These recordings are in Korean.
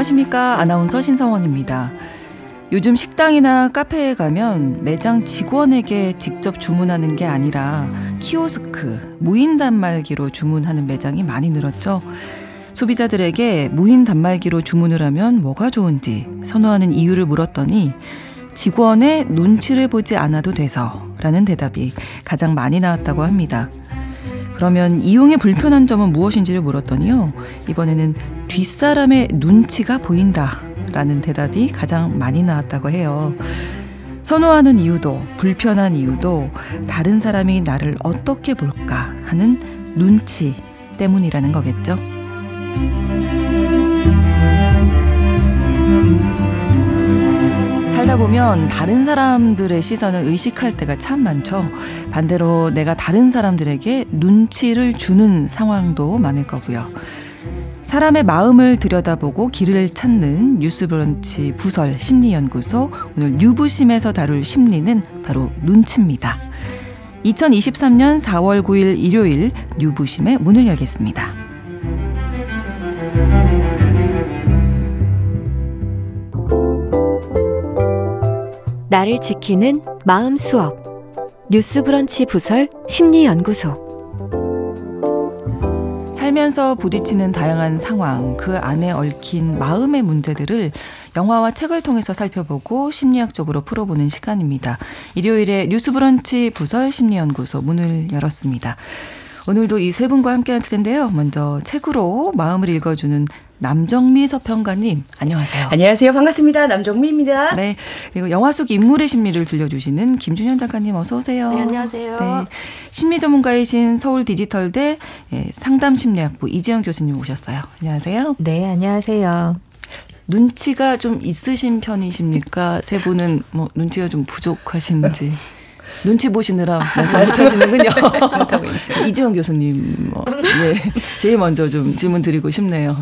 안녕하십니까. 아나운서 신성원입니다. 요즘 식당이나 카페에 가면 매장 직원에게 직접 주문하는 게 아니라 키오스크, 무인 단말기로 주문하는 매장이 많이 늘었죠. 소비자들에게 무인 단말기로 주문을 하면 뭐가 좋은지 선호하는 이유를 물었더니 직원의 눈치를 보지 않아도 돼서 라는 대답이 가장 많이 나왔다고 합니다. 그러면 이용의 불편한 점은 무엇인지를 물었더니요. 이번에는 뒷사람의 눈치가 보인다. 라는 대답이 가장 많이 나왔다고 해요. 선호하는 이유도, 불편한 이유도 다른 사람이 나를 어떻게 볼까 하는 눈치 때문이라는 거겠죠. 살다 보면 다른 사람들의 시선을 의식할 때가 참 많죠. 반대로 내가 다른 사람들에게 눈치를 주는 상황도 많을 거고요. 사람의 마음을 들여다보고 길을 찾는 뉴스브런치 부설 심리연구소 오늘 유부심에서 다룰 심리는 바로 눈치입니다. 2023년 4월 9일 일요일 유부심의 문을 열겠습니다. 나를 지키는 마음 수업 뉴스브런치 부설 심리연구소 살면서 부딪히는 다양한 상황, 그 안에 얽힌 마음의 문제들을 영화와 책을 통해서 살펴보고 심리학적으로 풀어보는 시간입니다. 일요일에 뉴스브런치 부설 심리연구소 문을 열었습니다. 오늘도 이 세 분과 함께 할 텐데요. 먼저 책으로 마음을 읽어주는 남정미 서평가님, 안녕하세요. 안녕하세요. 반갑습니다. 남정미입니다. 네. 그리고 영화 속 인물의 심리를 들려주시는 김준현 작가님, 어서오세요. 네, 안녕하세요. 네. 심리 전문가이신 서울 디지털대 예, 상담 심리학부 이지영 교수님 오셨어요. 안녕하세요. 네, 안녕하세요. 눈치가 좀 있으신 편이십니까? 세 분은 뭐 눈치가 좀 부족하신지. 눈치 보시느라 말씀 못하시는군요. 이지영 교수님, 뭐, 네, 제일 먼저 좀 질문 드리고 싶네요.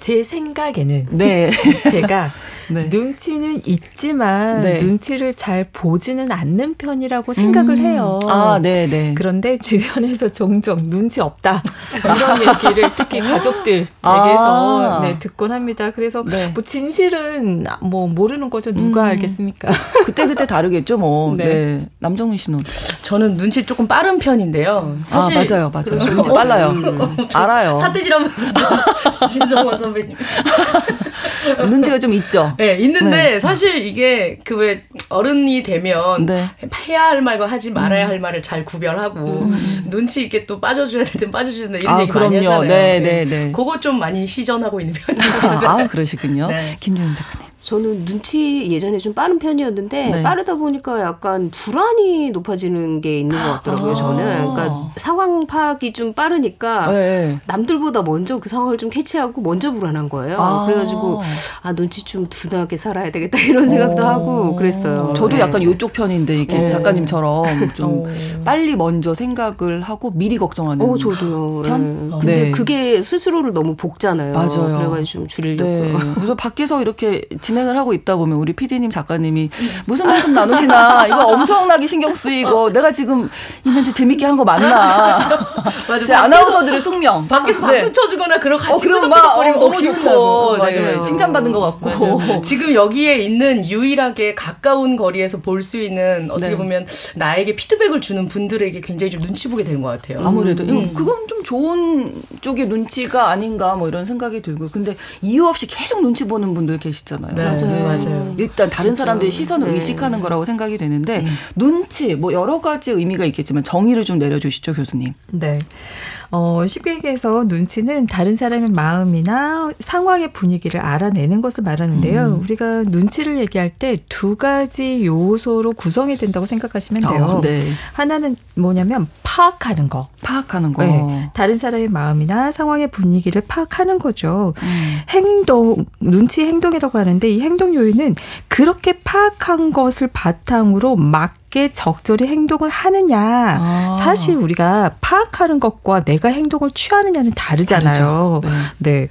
제 생각에는 네. 제가 네. 눈치는 있지만 네. 눈치를 잘 보지는 않는 편이라고 생각을 음. 해요. 아, 네, 네. 그런데 주변에서 종종 눈치 없다 이런 얘기를 특히 가족들에게서 아. 네, 듣곤 합니다. 그래서 네. 뭐 진실은 뭐 모르는 거죠. 누가 음. 알겠습니까? 그때 그때 다르겠죠, 뭐. 네. 네. 남정민 씨는 저는 눈치 조금 빠른 편인데요. 사실 아, 맞아요, 맞아요. 눈치 빨라요. 음. 알아요. 사태질하면서 신성원 선배님 눈치가 좀 있죠. 네, 있는데 네. 사실 이게 그 왜 어른이 되면 네. 해야 할 말과 하지 말아야 음. 할 말을 잘 구별하고 음. 눈치 있게 또 빠져줘야 될땐 된다 이런 아, 얘기 그럼요. 많이 하잖아요. 네, 네, 네. 그거 좀 많이 시전하고 있는 편이에요. 아, 그러시군요. 네. 김유현 작가님. 저는 눈치 예전에 좀 빠른 편이었는데 네. 빠르다 보니까 약간 불안이 높아지는 게 있는 것 같더라고요. 아. 저는 그러니까 상황 파악이 좀 빠르니까 네. 남들보다 먼저 그 상황을 좀 캐치하고 먼저 불안한 거예요. 아. 그래가지고 아 눈치 좀 둔하게 살아야 되겠다 이런 생각도 오. 하고 그랬어요. 저도 네. 약간 이쪽 편인데 이렇게 네. 작가님처럼 좀 오. 빨리 먼저 생각을 하고 미리 걱정하는. 어, 저도요. 편? 네. 근데 네. 그게 스스로를 너무 볶잖아요. 맞아요. 그래가지고 좀 줄이려고. 그래서 밖에서 이렇게 진행을 하고 있다 보면 우리 PD님 작가님이 무슨 말씀 나누시나. 이거 엄청나게 신경 쓰이고 내가 지금 이 멘트 재밌게 한 거 맞나? 맞아 제 아나운서들의 숙명. 밖에서 박수 네. 쳐주거나 그런 같이 어, 그럼 막 어, 너무 좋고. 네. 맞아요. 칭찬받는 것 같고. 맞아요. 지금 여기에 있는 유일하게 가까운 거리에서 볼 수 있는 어떻게 네. 보면 나에게 피드백을 주는 분들에게 굉장히 좀 눈치 보게 되는 것 같아요. 아무래도. 음. 그건 좀 좋은 쪽의 눈치가 아닌가 뭐 이런 생각이 들고 근데 이유 없이 계속 눈치 보는 분들 계시잖아요 네. 맞아요. 네. 맞아요. 일단 다른 진짜. 사람들의 시선을 네. 의식하는 거라고 생각이 되는데 음. 눈치 뭐 여러 가지 의미가 있겠지만 정의를 좀 내려주시죠 교수님. 네. 어, 쉽게 얘기해서 눈치는 다른 사람의 마음이나 상황의 분위기를 알아내는 것을 말하는데요. 음. 우리가 눈치를 얘기할 때 두 가지 요소로 구성이 된다고 생각하시면 돼요. 어, 네. 하나는 뭐냐면 파악하는 거. 파악하는 거. 네. 다른 사람의 마음이나 상황의 분위기를 파악하는 거죠. 음. 행동, 눈치 행동이라고 하는데 이 행동 요인은 그렇게 파악한 것을 바탕으로 막 맞게 적절히 행동을 하느냐. 아. 사실 우리가 파악하는 것과 내가 행동을 취하느냐는 다르잖아요. 네. 네.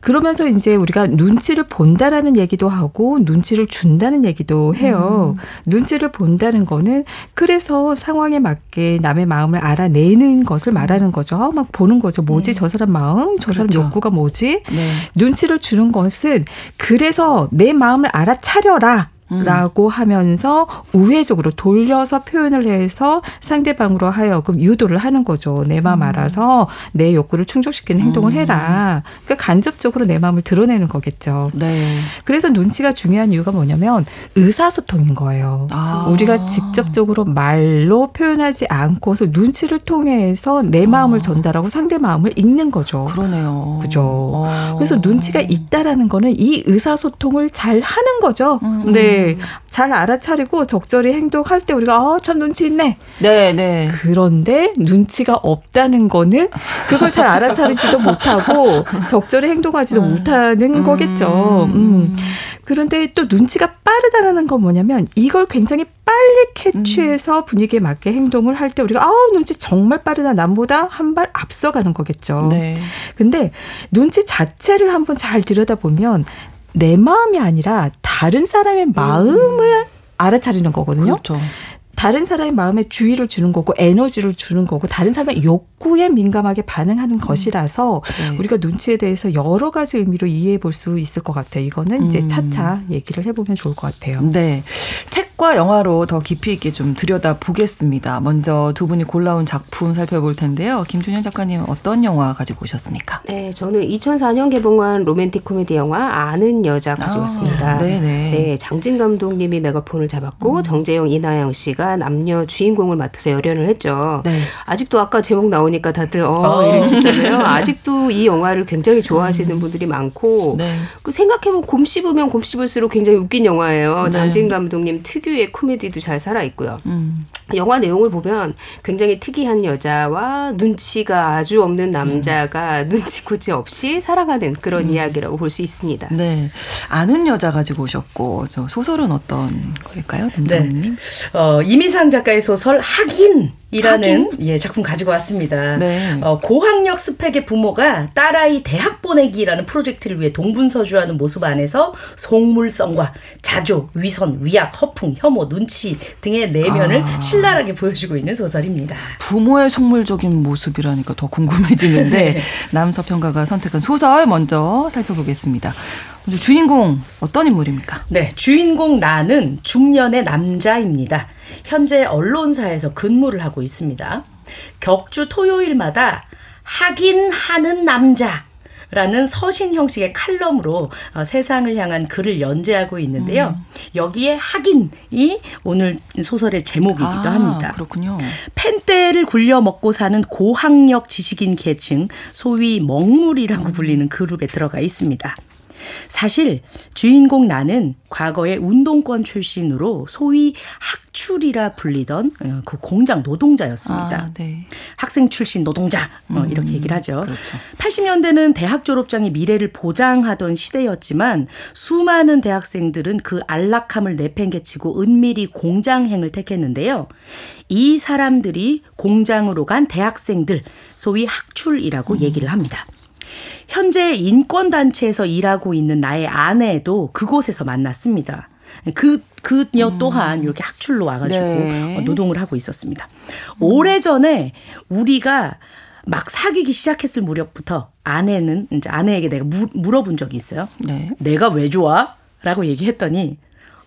그러면서 이제 우리가 눈치를 본다라는 얘기도 하고 눈치를 준다는 얘기도 해요. 음. 눈치를 본다는 거는 그래서 상황에 맞게 남의 마음을 알아내는 것을 말하는 거죠. 막 보는 거죠. 뭐지? 음. 저 사람 마음, 저 사람 그렇죠. 욕구가 뭐지? 네. 눈치를 주는 것은 그래서 내 마음을 알아차려라. 라고 하면서 우회적으로 돌려서 표현을 해서 상대방으로 하여금 유도를 하는 거죠. 내 마음 음. 알아서 내 욕구를 충족시키는 행동을 음. 해라. 그러니까 간접적으로 내 마음을 드러내는 거겠죠. 네. 그래서 눈치가 중요한 이유가 뭐냐면 의사소통인 거예요. 아. 우리가 직접적으로 말로 표현하지 않고서 눈치를 통해서 내 마음을 아. 전달하고 상대 마음을 읽는 거죠. 그러네요. 그죠. 아. 그래서 눈치가 있다라는 거는 이 의사소통을 잘 하는 거죠. 음. 네. 잘 알아차리고 적절히 행동할 때 우리가 아, 참 눈치 있네. 네, 네. 그런데 눈치가 없다는 거는 그걸 잘 알아차리지도 못하고 적절히 행동하지도 음. 못하는 거겠죠. 음. 그런데 또 눈치가 빠르다는 건 뭐냐면 이걸 굉장히 빨리 캐치해서 음. 분위기에 맞게 행동을 할 때 우리가 아우 눈치 정말 빠르다 남보다 한 발 앞서가는 거겠죠. 네. 근데 눈치 자체를 한번 잘 들여다보면 내 마음이 아니라 다른 사람의 마음을 음. 알아차리는 거거든요. 그렇죠. 다른 사람의 마음에 주의를 주는 거고 에너지를 주는 거고 다른 사람의 욕구에 민감하게 반응하는 음. 것이라서 네. 우리가 눈치에 대해서 여러 가지 의미로 이해해 볼 수 있을 것 같아요. 이거는 이제 음. 차차 얘기를 해보면 좋을 것 같아요. 네. 책과 영화로 더 깊이 있게 좀 들여다 보겠습니다. 먼저 두 분이 골라온 작품 살펴볼 텐데요. 김준현 작가님 어떤 영화 가지고 오셨습니까? 네. 저는 2004년 개봉한 로맨틱 코미디 영화 아는 여자 가지고 아, 왔습니다. 네네. 네. 장진 감독님이 메가폰을 잡았고 음. 정재영 이나영 씨가 남녀 주인공을 맡아서 열연을 했죠. 네. 아직도 아까 제목 나오니까 다들 어, 어. 이러셨잖아요. 아직도 이 영화를 굉장히 좋아하시는 음. 분들이 많고 네. 그 생각해보면 곰 씹으면 곰 씹을수록 굉장히 웃긴 영화예요. 네. 장진 감독님 특 유의 코미디도 잘 살아 있고요. 음. 영화 내용을 보면 굉장히 특이한 여자와 눈치가 아주 없는 남자가 음. 눈치코치 없이 살아가는 그런 음. 이야기라고 볼 수 있습니다. 네. 아는 여자 가지고 오셨고 저 소설은 어떤 걸까요, 김정님? 네. 어, 이미상 작가의 소설 하긴 이라는 예, 작품 가지고 왔습니다. 네. 어, 고학력 스펙의 부모가 딸아이 대학 보내기라는 프로젝트를 위해 동분서주하는 모습 안에서 속물성과 자조, 위선, 위약, 허풍, 혐오, 눈치 등의 내면을 아. 신랄하게 보여주고 있는 소설입니다. 부모의 속물적인 모습이라니까 더 궁금해지는데 네. 남서평가가 선택한 소설 먼저 살펴보겠습니다. 주인공 어떤 인물입니까? 네, 주인공 나는 중년의 남자입니다. 현재 언론사에서 근무를 하고 있습니다. 격주 토요일마다 하긴 하는 남자. 라는 서신 형식의 칼럼으로 어, 세상을 향한 글을 연재하고 있는데요. 음. 여기에 하긴이 오늘 소설의 제목이기도 아, 합니다. 그렇군요. 펜대를 굴려 먹고 사는 고학력 지식인 계층, 소위 먹물이라고 불리는 그룹에 들어가 있습니다. 사실 주인공 나는 과거에 운동권 출신으로 소위 학출이라 불리던 어, 그 공장 노동자였습니다. 아, 네. 학생 출신 노동자 뭐 음, 이렇게 얘기를 하죠. 그렇죠. 80년대는 대학 졸업장이 미래를 보장하던 시대였지만 수많은 대학생들은 그 안락함을 내팽개치고 은밀히 공장행을 택했는데요. 이 사람들이 공장으로 간 대학생들 소위 학출이라고 음. 얘기를 합니다. 현재 인권단체에서 일하고 있는 나의 아내도 그곳에서 만났습니다. 그, 그녀 음. 또한 이렇게 학출로 와가지고 네. 노동을 하고 있었습니다. 음. 오래 전에 우리가 막 사귀기 시작했을 무렵부터 아내는 이제 아내에게 내가 무, 물어본 적이 있어요. 네. 내가 왜 좋아? 라고 얘기했더니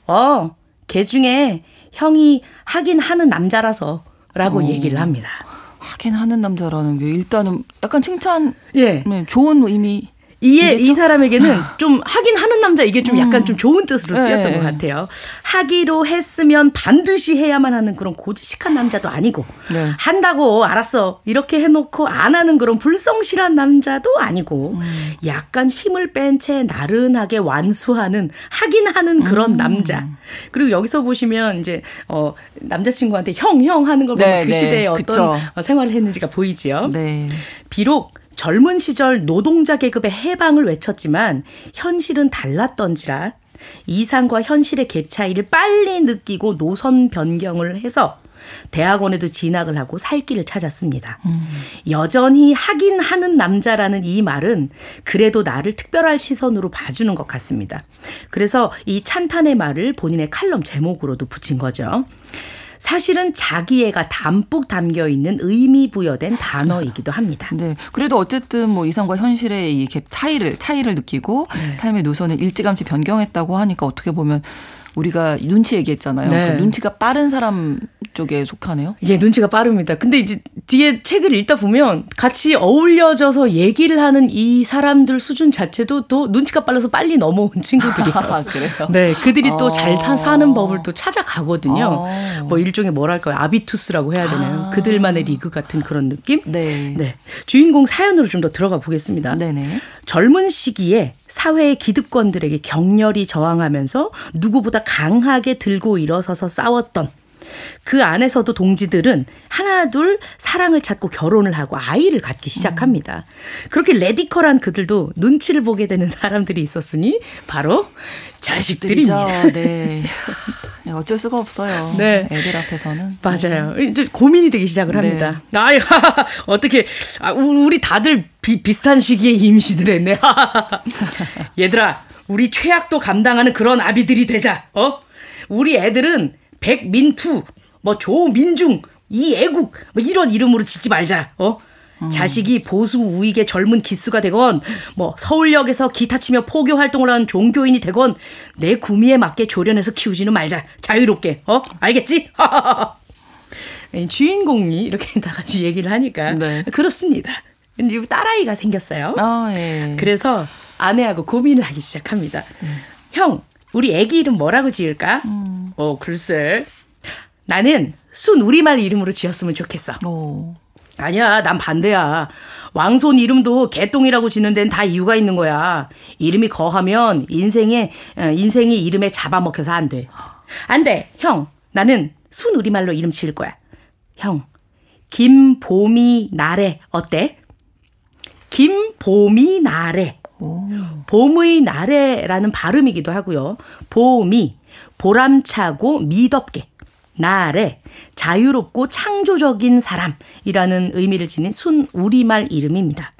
어, 걔 중에 형이 하긴 하는 남자라서 라고 오. 얘기를 합니다. 하긴 하는 남자라는 게 일단은 약간 칭찬, 예, 네, 좋은 의미 이에 이 사람에게는 좀 하긴 하는 남자 이게 좀 약간 음. 좀 좋은 뜻으로 쓰였던 네. 것 같아요. 하기로 했으면 반드시 해야만 하는 그런 고지식한 남자도 아니고 네. 한다고 알았어 이렇게 해놓고 안 하는 그런 불성실한 남자도 아니고 음. 약간 힘을 뺀 채 나른하게 완수하는 하긴 하는 그런 음. 남자. 그리고 여기서 보시면 이제 어 남자친구한테 형형 하는 걸 보면 네, 그 네. 시대에 어떤 그쵸. 생활을 했는지가 보이지요. 네. 비록 젊은 시절 노동자 계급의 해방을 외쳤지만 현실은 달랐던지라 이상과 현실의 갭 차이를 빨리 느끼고 노선 변경을 해서 대학원에도 진학을 하고 살 길을 찾았습니다. 음. 여전히 하긴 하는 남자라는 이 말은 그래도 나를 특별할 시선으로 봐주는 것 같습니다. 그래서 이 찬탄의 말을 본인의 칼럼 제목으로도 붙인 거죠. 사실은 자기애가 담뿍 담겨 있는 의미 부여된 단어이기도 합니다. 네. 그래도 어쨌든 뭐 이상과 현실의 이 차이를 차이를 느끼고 네. 삶의 노선을 일찌감치 변경했다고 하니까 어떻게 보면 우리가 눈치 얘기했잖아요. 네. 그 눈치가 빠른 사람 쪽에 속하네요. 예, 눈치가 빠릅니다. 근데 이제 뒤에 책을 읽다 보면 같이 어울려져서 얘기를 하는 이 사람들 수준 자체도 또 눈치가 빨라서 빨리 넘어온 친구들이에요. 아, 그래요? 네, 그들이 또잘 사는 법을 또 찾아가거든요. 어. 뭐 일종의 뭐랄까요, 아비투스라고 해야 되나요? 아. 그들만의 리그 같은 그런 느낌? 네. 네. 주인공 사연으로 좀 더 들어가 보겠습니다. 네네. 젊은 시기에 사회의 기득권들에게 격렬히 저항하면서 누구보다 강하게 들고 일어서서 싸웠던 그 안에서도 동지들은 하나둘 사랑을 찾고 결혼을 하고 아이를 갖기 시작합니다. 그렇게 레디컬한 그들도 눈치를 보게 되는 사람들이 있었으니 바로 자식들입니다. 네. 어쩔 수가 없어요. 네. 애들 앞에서는. 맞아요. 네. 이제 고민이 되기 시작을 네. 합니다. 네. 아유, 어떻게, 아, 우리 다들 비, 비슷한 시기에 임신을 했네. 얘들아, 우리 최악도 감당하는 그런 아비들이 되자. 어? 우리 애들은 백민투, 뭐 조민중, 이애국 뭐 이런 이름으로 짓지 말자. 어? 음. 자식이 보수 우익의 젊은 기수가 되건 뭐 서울역에서 기타 치며 포교 활동을 하는 종교인이 되건 내 구미에 맞게 조련해서 키우지는 말자. 자유롭게. 어? 알겠지? 주인공이 이렇게 다 같이 얘기를 하니까 네. 그렇습니다. 근데 딸아이가 생겼어요. 아, 예. 그래서 아내하고 고민을 하기 시작합니다. 네. 형, 우리 애기 이름 뭐라고 지을까? 음. 어, 글쎄. 나는 순 우리말 이름으로 지었으면 좋겠어. 오. 아니야, 난 반대야. 왕손 이름도 개똥이라고 지는 데는 다 이유가 있는 거야. 이름이 거하면 인생에, 어, 인생이 이름에 잡아먹혀서 안 돼. 안 돼. 형, 나는 순 우리말로 이름 지을 거야. 형, 김봄이 나래. 어때? 김봄이 나래. 오. 봄의 나래라는 발음이기도 하고요. 봄이 보람차고 미덥게 나래 자유롭고 창조적인 사람이라는 의미를 지닌 순 우리말 이름입니다.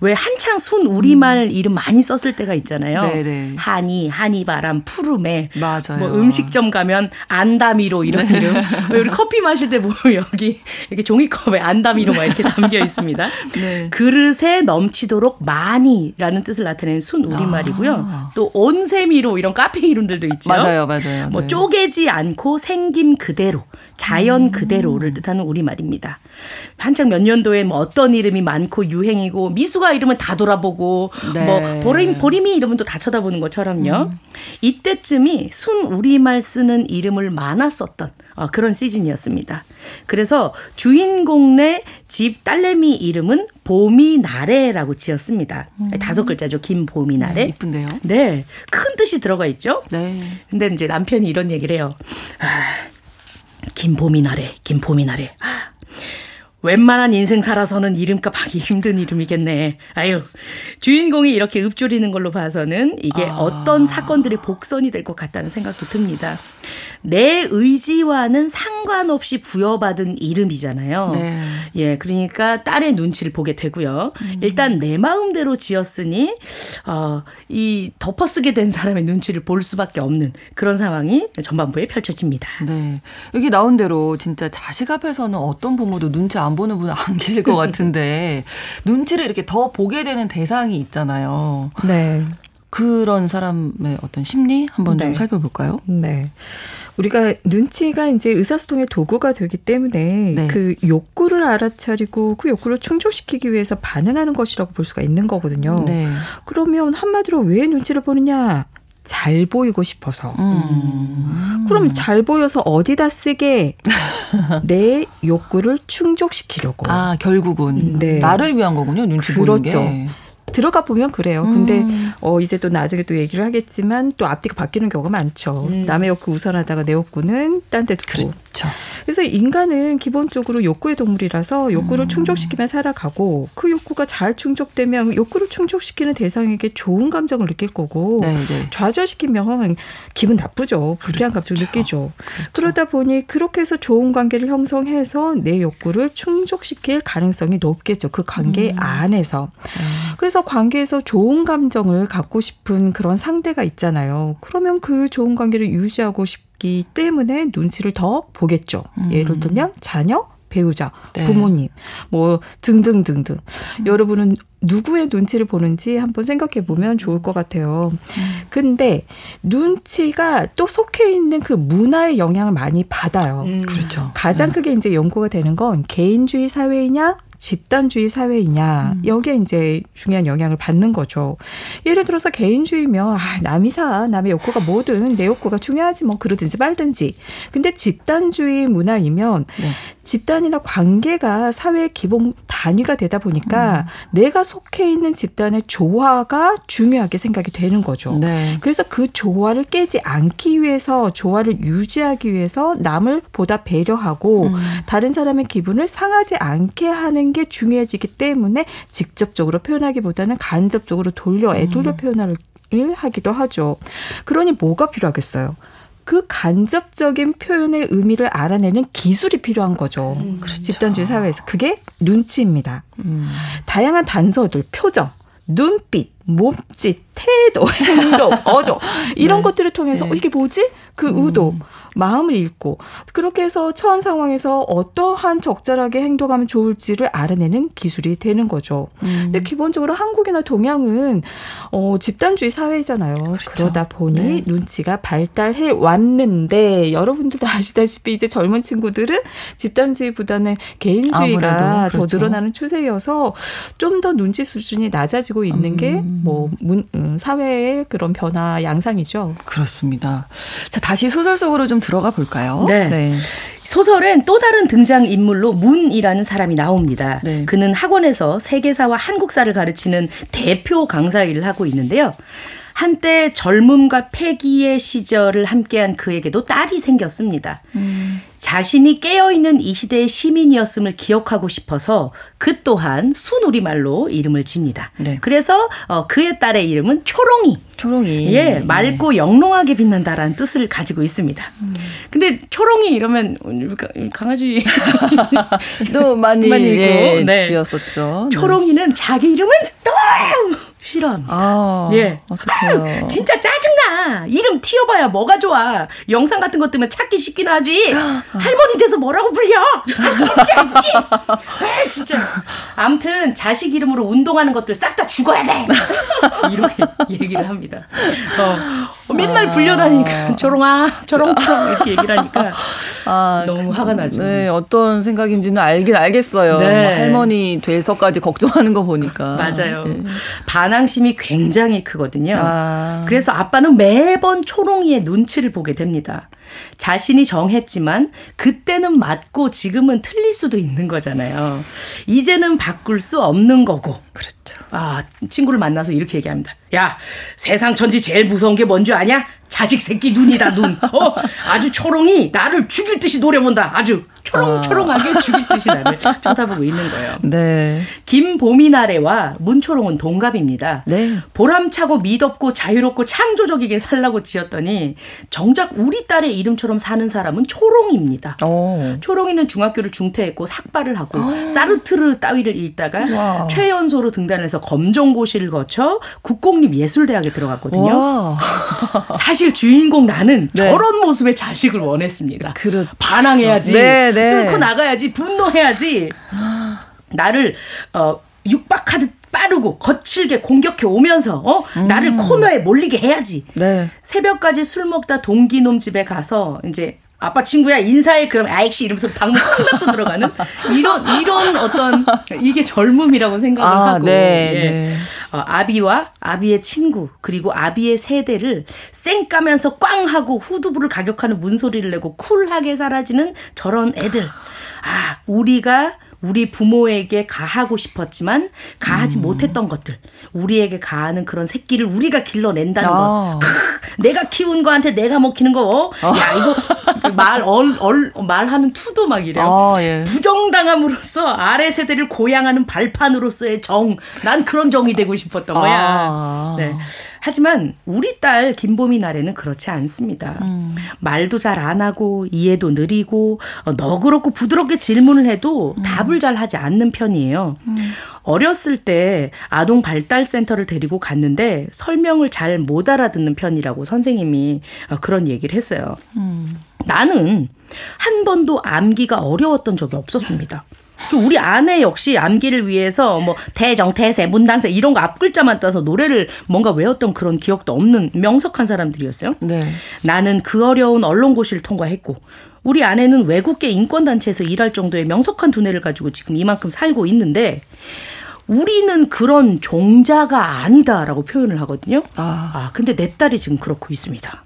왜 한창 순 우리말 음. 이름 많이 썼을 때가 있잖아요. 네네. 한이, 한이바람, 푸르메. 맞아요. 뭐 음식점 가면 안다미로 이런 네. 이름. 우리 커피 마실 때 보면 여기 이렇게 종이컵에 안다미로가 이렇게 담겨 있습니다. 네. 그릇에 넘치도록 많이라는 뜻을 나타내는 순 우리말이고요. 아. 또 온세미로 이런 카페 이름들도 있죠. 맞아요, 맞아요. 뭐 네. 쪼개지 않고 생김 그대로, 자연 음. 그대로를 뜻하는 우리말입니다. 한창 몇 년도에 뭐 어떤 이름이 많고 유행이고 미수가 이름은 다 돌아보고 네. 뭐 보림 보림이 이름은 또다 쳐다보는 것처럼요. 음. 이때쯤이 순 우리말 쓰는 이름을 많아 썼던 어, 그런 시즌이었습니다. 그래서 주인공 네 집 딸내미 이름은 봄이나래라고 지었습니다. 음. 다섯 글자죠. 김봄이나래. 네, 이쁜데요. 네. 큰 뜻이 들어가 있죠. 네. 근데 이제 남편이 이런 얘기를 해요. 아, 김봄이나래, 김봄이나래. 아, 웬만한 인생 살아서는 이름값 하기 힘든 이름이겠네. 아유, 주인공이 이렇게 읊조리는 걸로 봐서는 이게 아. 어떤 사건들의 복선이 될 것 같다는 생각도 듭니다. 내 의지와는 상관없이 부여받은 이름이잖아요. 네. 예, 그러니까 딸의 눈치를 보게 되고요. 음. 일단 내 마음대로 지었으니 어, 이 덮어쓰게 된 사람의 눈치를 볼 수밖에 없는 그런 상황이 전반부에 펼쳐집니다. 네. 여기 나온 대로 진짜 자식 앞에서는 어떤 부모도 눈치 안 보는 분은 안 계실 것 같은데 눈치를 이렇게 더 보게 되는 대상이 있잖아요. 네. 그런 사람의 어떤 심리 한번 네. 좀 살펴볼까요? 네. 우리가 눈치가 이제 의사소통의 도구가 되기 때문에 네. 그 욕구를 알아차리고 그 욕구를 충족시키기 위해서 반응하는 것이라고 볼 수가 있는 거거든요. 네. 그러면 한마디로 왜 눈치를 보느냐? 잘 보이고 싶어서. 음. 그럼 잘 보여서 어디다 쓰게 내 욕구를 충족시키려고. 아 결국은 네. 나를 위한 거군요. 눈치 그렇죠. 보는 게. 들어가 보면 그래요. 근데 음. 어 이제 또 나중에 또 얘기를 하겠지만 또 앞뒤가 바뀌는 경우가 많죠. 음. 남의 욕구 우선하다가 내 욕구는 딴데 두고. 그렇죠. 그래서 인간은 기본적으로 욕구의 동물이라서 욕구를 음. 충족시키면 살아가고 그 욕구가 잘 충족되면 욕구를 충족시키는 대상에게 좋은 감정을 느낄 거고 네네. 네. 좌절시키면 기분 나쁘죠. 불쾌한 그렇죠. 감정을 느끼죠. 그렇죠. 그러다 보니 그렇게 해서 좋은 관계를 형성해서 내 욕구를 충족시킬 가능성이 높겠죠. 그 관계 음. 안에서. 음. 그래서 관계에서 좋은 감정을 갖고 싶은 그런 상대가 있잖아요. 그러면 그 좋은 관계를 유지하고 싶 기 때문에 눈치를 더 보겠죠. 음. 예를 들면 자녀, 배우자, 네. 부모님, 뭐 등등등등. 음. 여러분은 누구의 눈치를 보는지 한번 생각해 보면 좋을 것 같아요. 음. 근데 눈치가 또 속해 있는 그 문화의 영향을 많이 받아요. 음. 그렇죠. 가장 네. 크게 이제 연구가 되는 건 개인주의 사회이냐 집단주의 사회이냐 음. 여기에 이제 중요한 영향을 받는 거죠. 예를 들어서 개인주의면 아, 남이 사 남의 욕구가 뭐든 내 욕구가 중요하지 뭐 그러든지 말든지. 근데 집단주의 문화이면 네. 집단이나 관계가 사회의 기본 단위가 되다 보니까 음. 내가 속해 있는 집단의 조화가 중요하게 생각이 되는 거죠. 네. 그래서 그 조화를 깨지 않기 위해서 조화를 유지하기 위해서 남을 보다 배려하고 음. 다른 사람의 기분을 상하지 않게 하는 게 중요해지기 때문에 직접적으로 표현하기보다는 간접적으로 돌려 애돌려 음. 표현을 하기도 하죠. 그러니 뭐가 필요하겠어요? 그 간접적인 표현의 의미를 알아내는 기술이 필요한 거죠. 음, 그렇죠. 집단주의 사회에서 그게 눈치입니다. 음. 다양한 단서들, 표정, 눈빛, 몸짓, 태도, 행동, 어조 이런 네. 것들을 통해서 네. 어, 이게 뭐지? 그 음. 의도, 마음을 읽고 그렇게 해서 처한 상황에서 어떠한 적절하게 행동하면 좋을지를 알아내는 기술이 되는 거죠. 음. 근데 기본적으로 한국이나 동양은 어, 집단주의 사회잖아요. 그렇죠. 그러다 보니 네. 눈치가 발달해 왔는데 여러분들도 아시다시피 이제 젊은 친구들은 집단주의보다는 개인주의가 더 그렇죠. 늘어나는 추세여서 좀 더 눈치 수준이 낮아지고 있는 음. 게뭐 음, 사회의 그런 변화 양상이죠. 그렇습니다. 자, 다시 소설 속으로 좀 들어가 볼까요? 네. 네. 소설엔 또 다른 등장 인물로 문이라는 사람이 나옵니다. 네. 그는 학원에서 세계사와 한국사를 가르치는 대표 강사 일을 하고 있는데요. 한때 젊음과 패기의 시절을 함께한 그에게도 딸이 생겼습니다. 음. 자신이 깨어있는 이 시대의 시민이었음을 기억하고 싶어서 그 또한 순우리말로 이름을 집니다. 네. 그래서 어, 그의 딸의 이름은 초롱이. 초롱이. 예, 맑고 영롱하게 빛난다라는 뜻을 가지고 있습니다. 음. 근데 초롱이 이러면 강아지 도 많이, 많이 예, 네. 지었었죠. 초롱이는 네. 자기 이름은 너무 싫어합니다. 아, 예. 어떡해요. 진짜 짜증나. 이름 튀어봐야 뭐가 좋아. 영상 같은 것 때문에 찾기 쉽긴 하지. 할머니 돼서 뭐라고 불려? 아, 진짜, 지 아, 진짜. 암튼 자식 이름으로 운동하는 것들 싹 다 죽어야 돼. 이렇게 얘기를 합니다. 어, 맨날 불려다니까 조롱아, 조롱조롱 이렇게 얘기를 하니까 아, 너무 화가 나죠. 네, 어떤 생각인지는 알긴 알겠어요. 네. 뭐 할머니 돼서까지 걱정하는 거 보니까. 맞아요. 네. 반 항심이 굉장히 크거든요. 아. 그래서 아빠는 매번 초롱이의 눈치를 보게 됩니다. 자신이 정했지만 그때는 맞고 지금은 틀릴 수도 있는 거잖아요. 이제는 바꿀 수 없는 거고. 그렇죠. 아, 친구를 만나서 이렇게 얘기합니다. 야, 세상 천지 제일 무서운 게 뭔지 아냐? 자식 새끼 눈이다, 눈. 어, 아주 초롱이 나를 죽일 듯이 노려본다. 아주. 초롱초롱하게 아. 죽일 듯이 나를 쳐다보고 있는 거예요. 네. 김보미나래와 문초롱은 동갑입니다. 네. 보람차고 미덥고 자유롭고 창조적이게 살라고 지었더니 정작 우리 딸의 이름처럼 사는 사람은 초롱입니다. 오. 어. 초롱이는 중학교를 중퇴했고 삭발을 하고 오. 아. 사르트르 따위를 읽다가 와. 최연소로 등단해서 검정고시를 거쳐 국공립예술대학에 들어갔거든요. 사실 주인공 나는 네. 저런 모습의 자식을 원했습니다. 그렇... 반항해야지. 네, 네. 뚫고 나가야지. 분노해야지. 나를 어 육박하듯 빠르고 거칠게 공격해 오면서 어 음. 나를 코너에 몰리게 해야지. 네. 새벽까지 술 먹다 동기놈 집에 가서 이제 아빠 친구야 인사해 그럼 아이씨 이러면서 방문 쾅 닫고 들어가는 이런 이런 어떤 이게 젊음이라고 생각을 아, 하고 네, 예. 네. 어, 아비와 아비의 친구 그리고 아비의 세대를 쌩 까면서 꽝 하고 후두부를 가격하는 문소리를 내고 쿨하게 사라지는 저런 애들 아 우리가 우리 부모에게 가하고 싶었지만 가하지 음. 못했던 것들, 우리에게 가하는 그런 새끼를 우리가 길러낸다는 아. 것. 내가 키운 거한테 내가 먹히는 거. 어? 야 이거 말 얼, 얼, 말하는 투도 막 이래요. 아, 예. 부정당함으로써 아래 세대를 고양하는 발판으로서의 정. 난 그런 정이 되고 싶었던 거야. 아. 네. 하지만 우리 딸 김보미 나래는 그렇지 않습니다. 음. 말도 잘 안 하고 이해도 느리고 어, 너그럽고 부드럽게 질문을 해도 음. 답을 잘 하지 않는 편이에요. 음. 어렸을 때 아동 발달 센터를 데리고 갔는데 설명을 잘 못 알아듣는 편이라고 선생님이 어, 그런 얘기를 했어요. 음. 나는 한 번도 암기가 어려웠던 적이 없었습니다. 그 우리 아내 역시 암기를 위해서 뭐 대정, 태세, 문단세 이런 거 앞글자만 따서 노래를 뭔가 외웠던 그런 기억도 없는 명석한 사람들이었어요. 네. 나는 그 어려운 언론고시를 통과했고 우리 아내는 외국계 인권단체에서 일할 정도의 명석한 두뇌를 가지고 지금 이만큼 살고 있는데 우리는 그런 종자가 아니다라고 표현을 하거든요. 아, 아 근데 내 딸이 지금 그렇고 있습니다.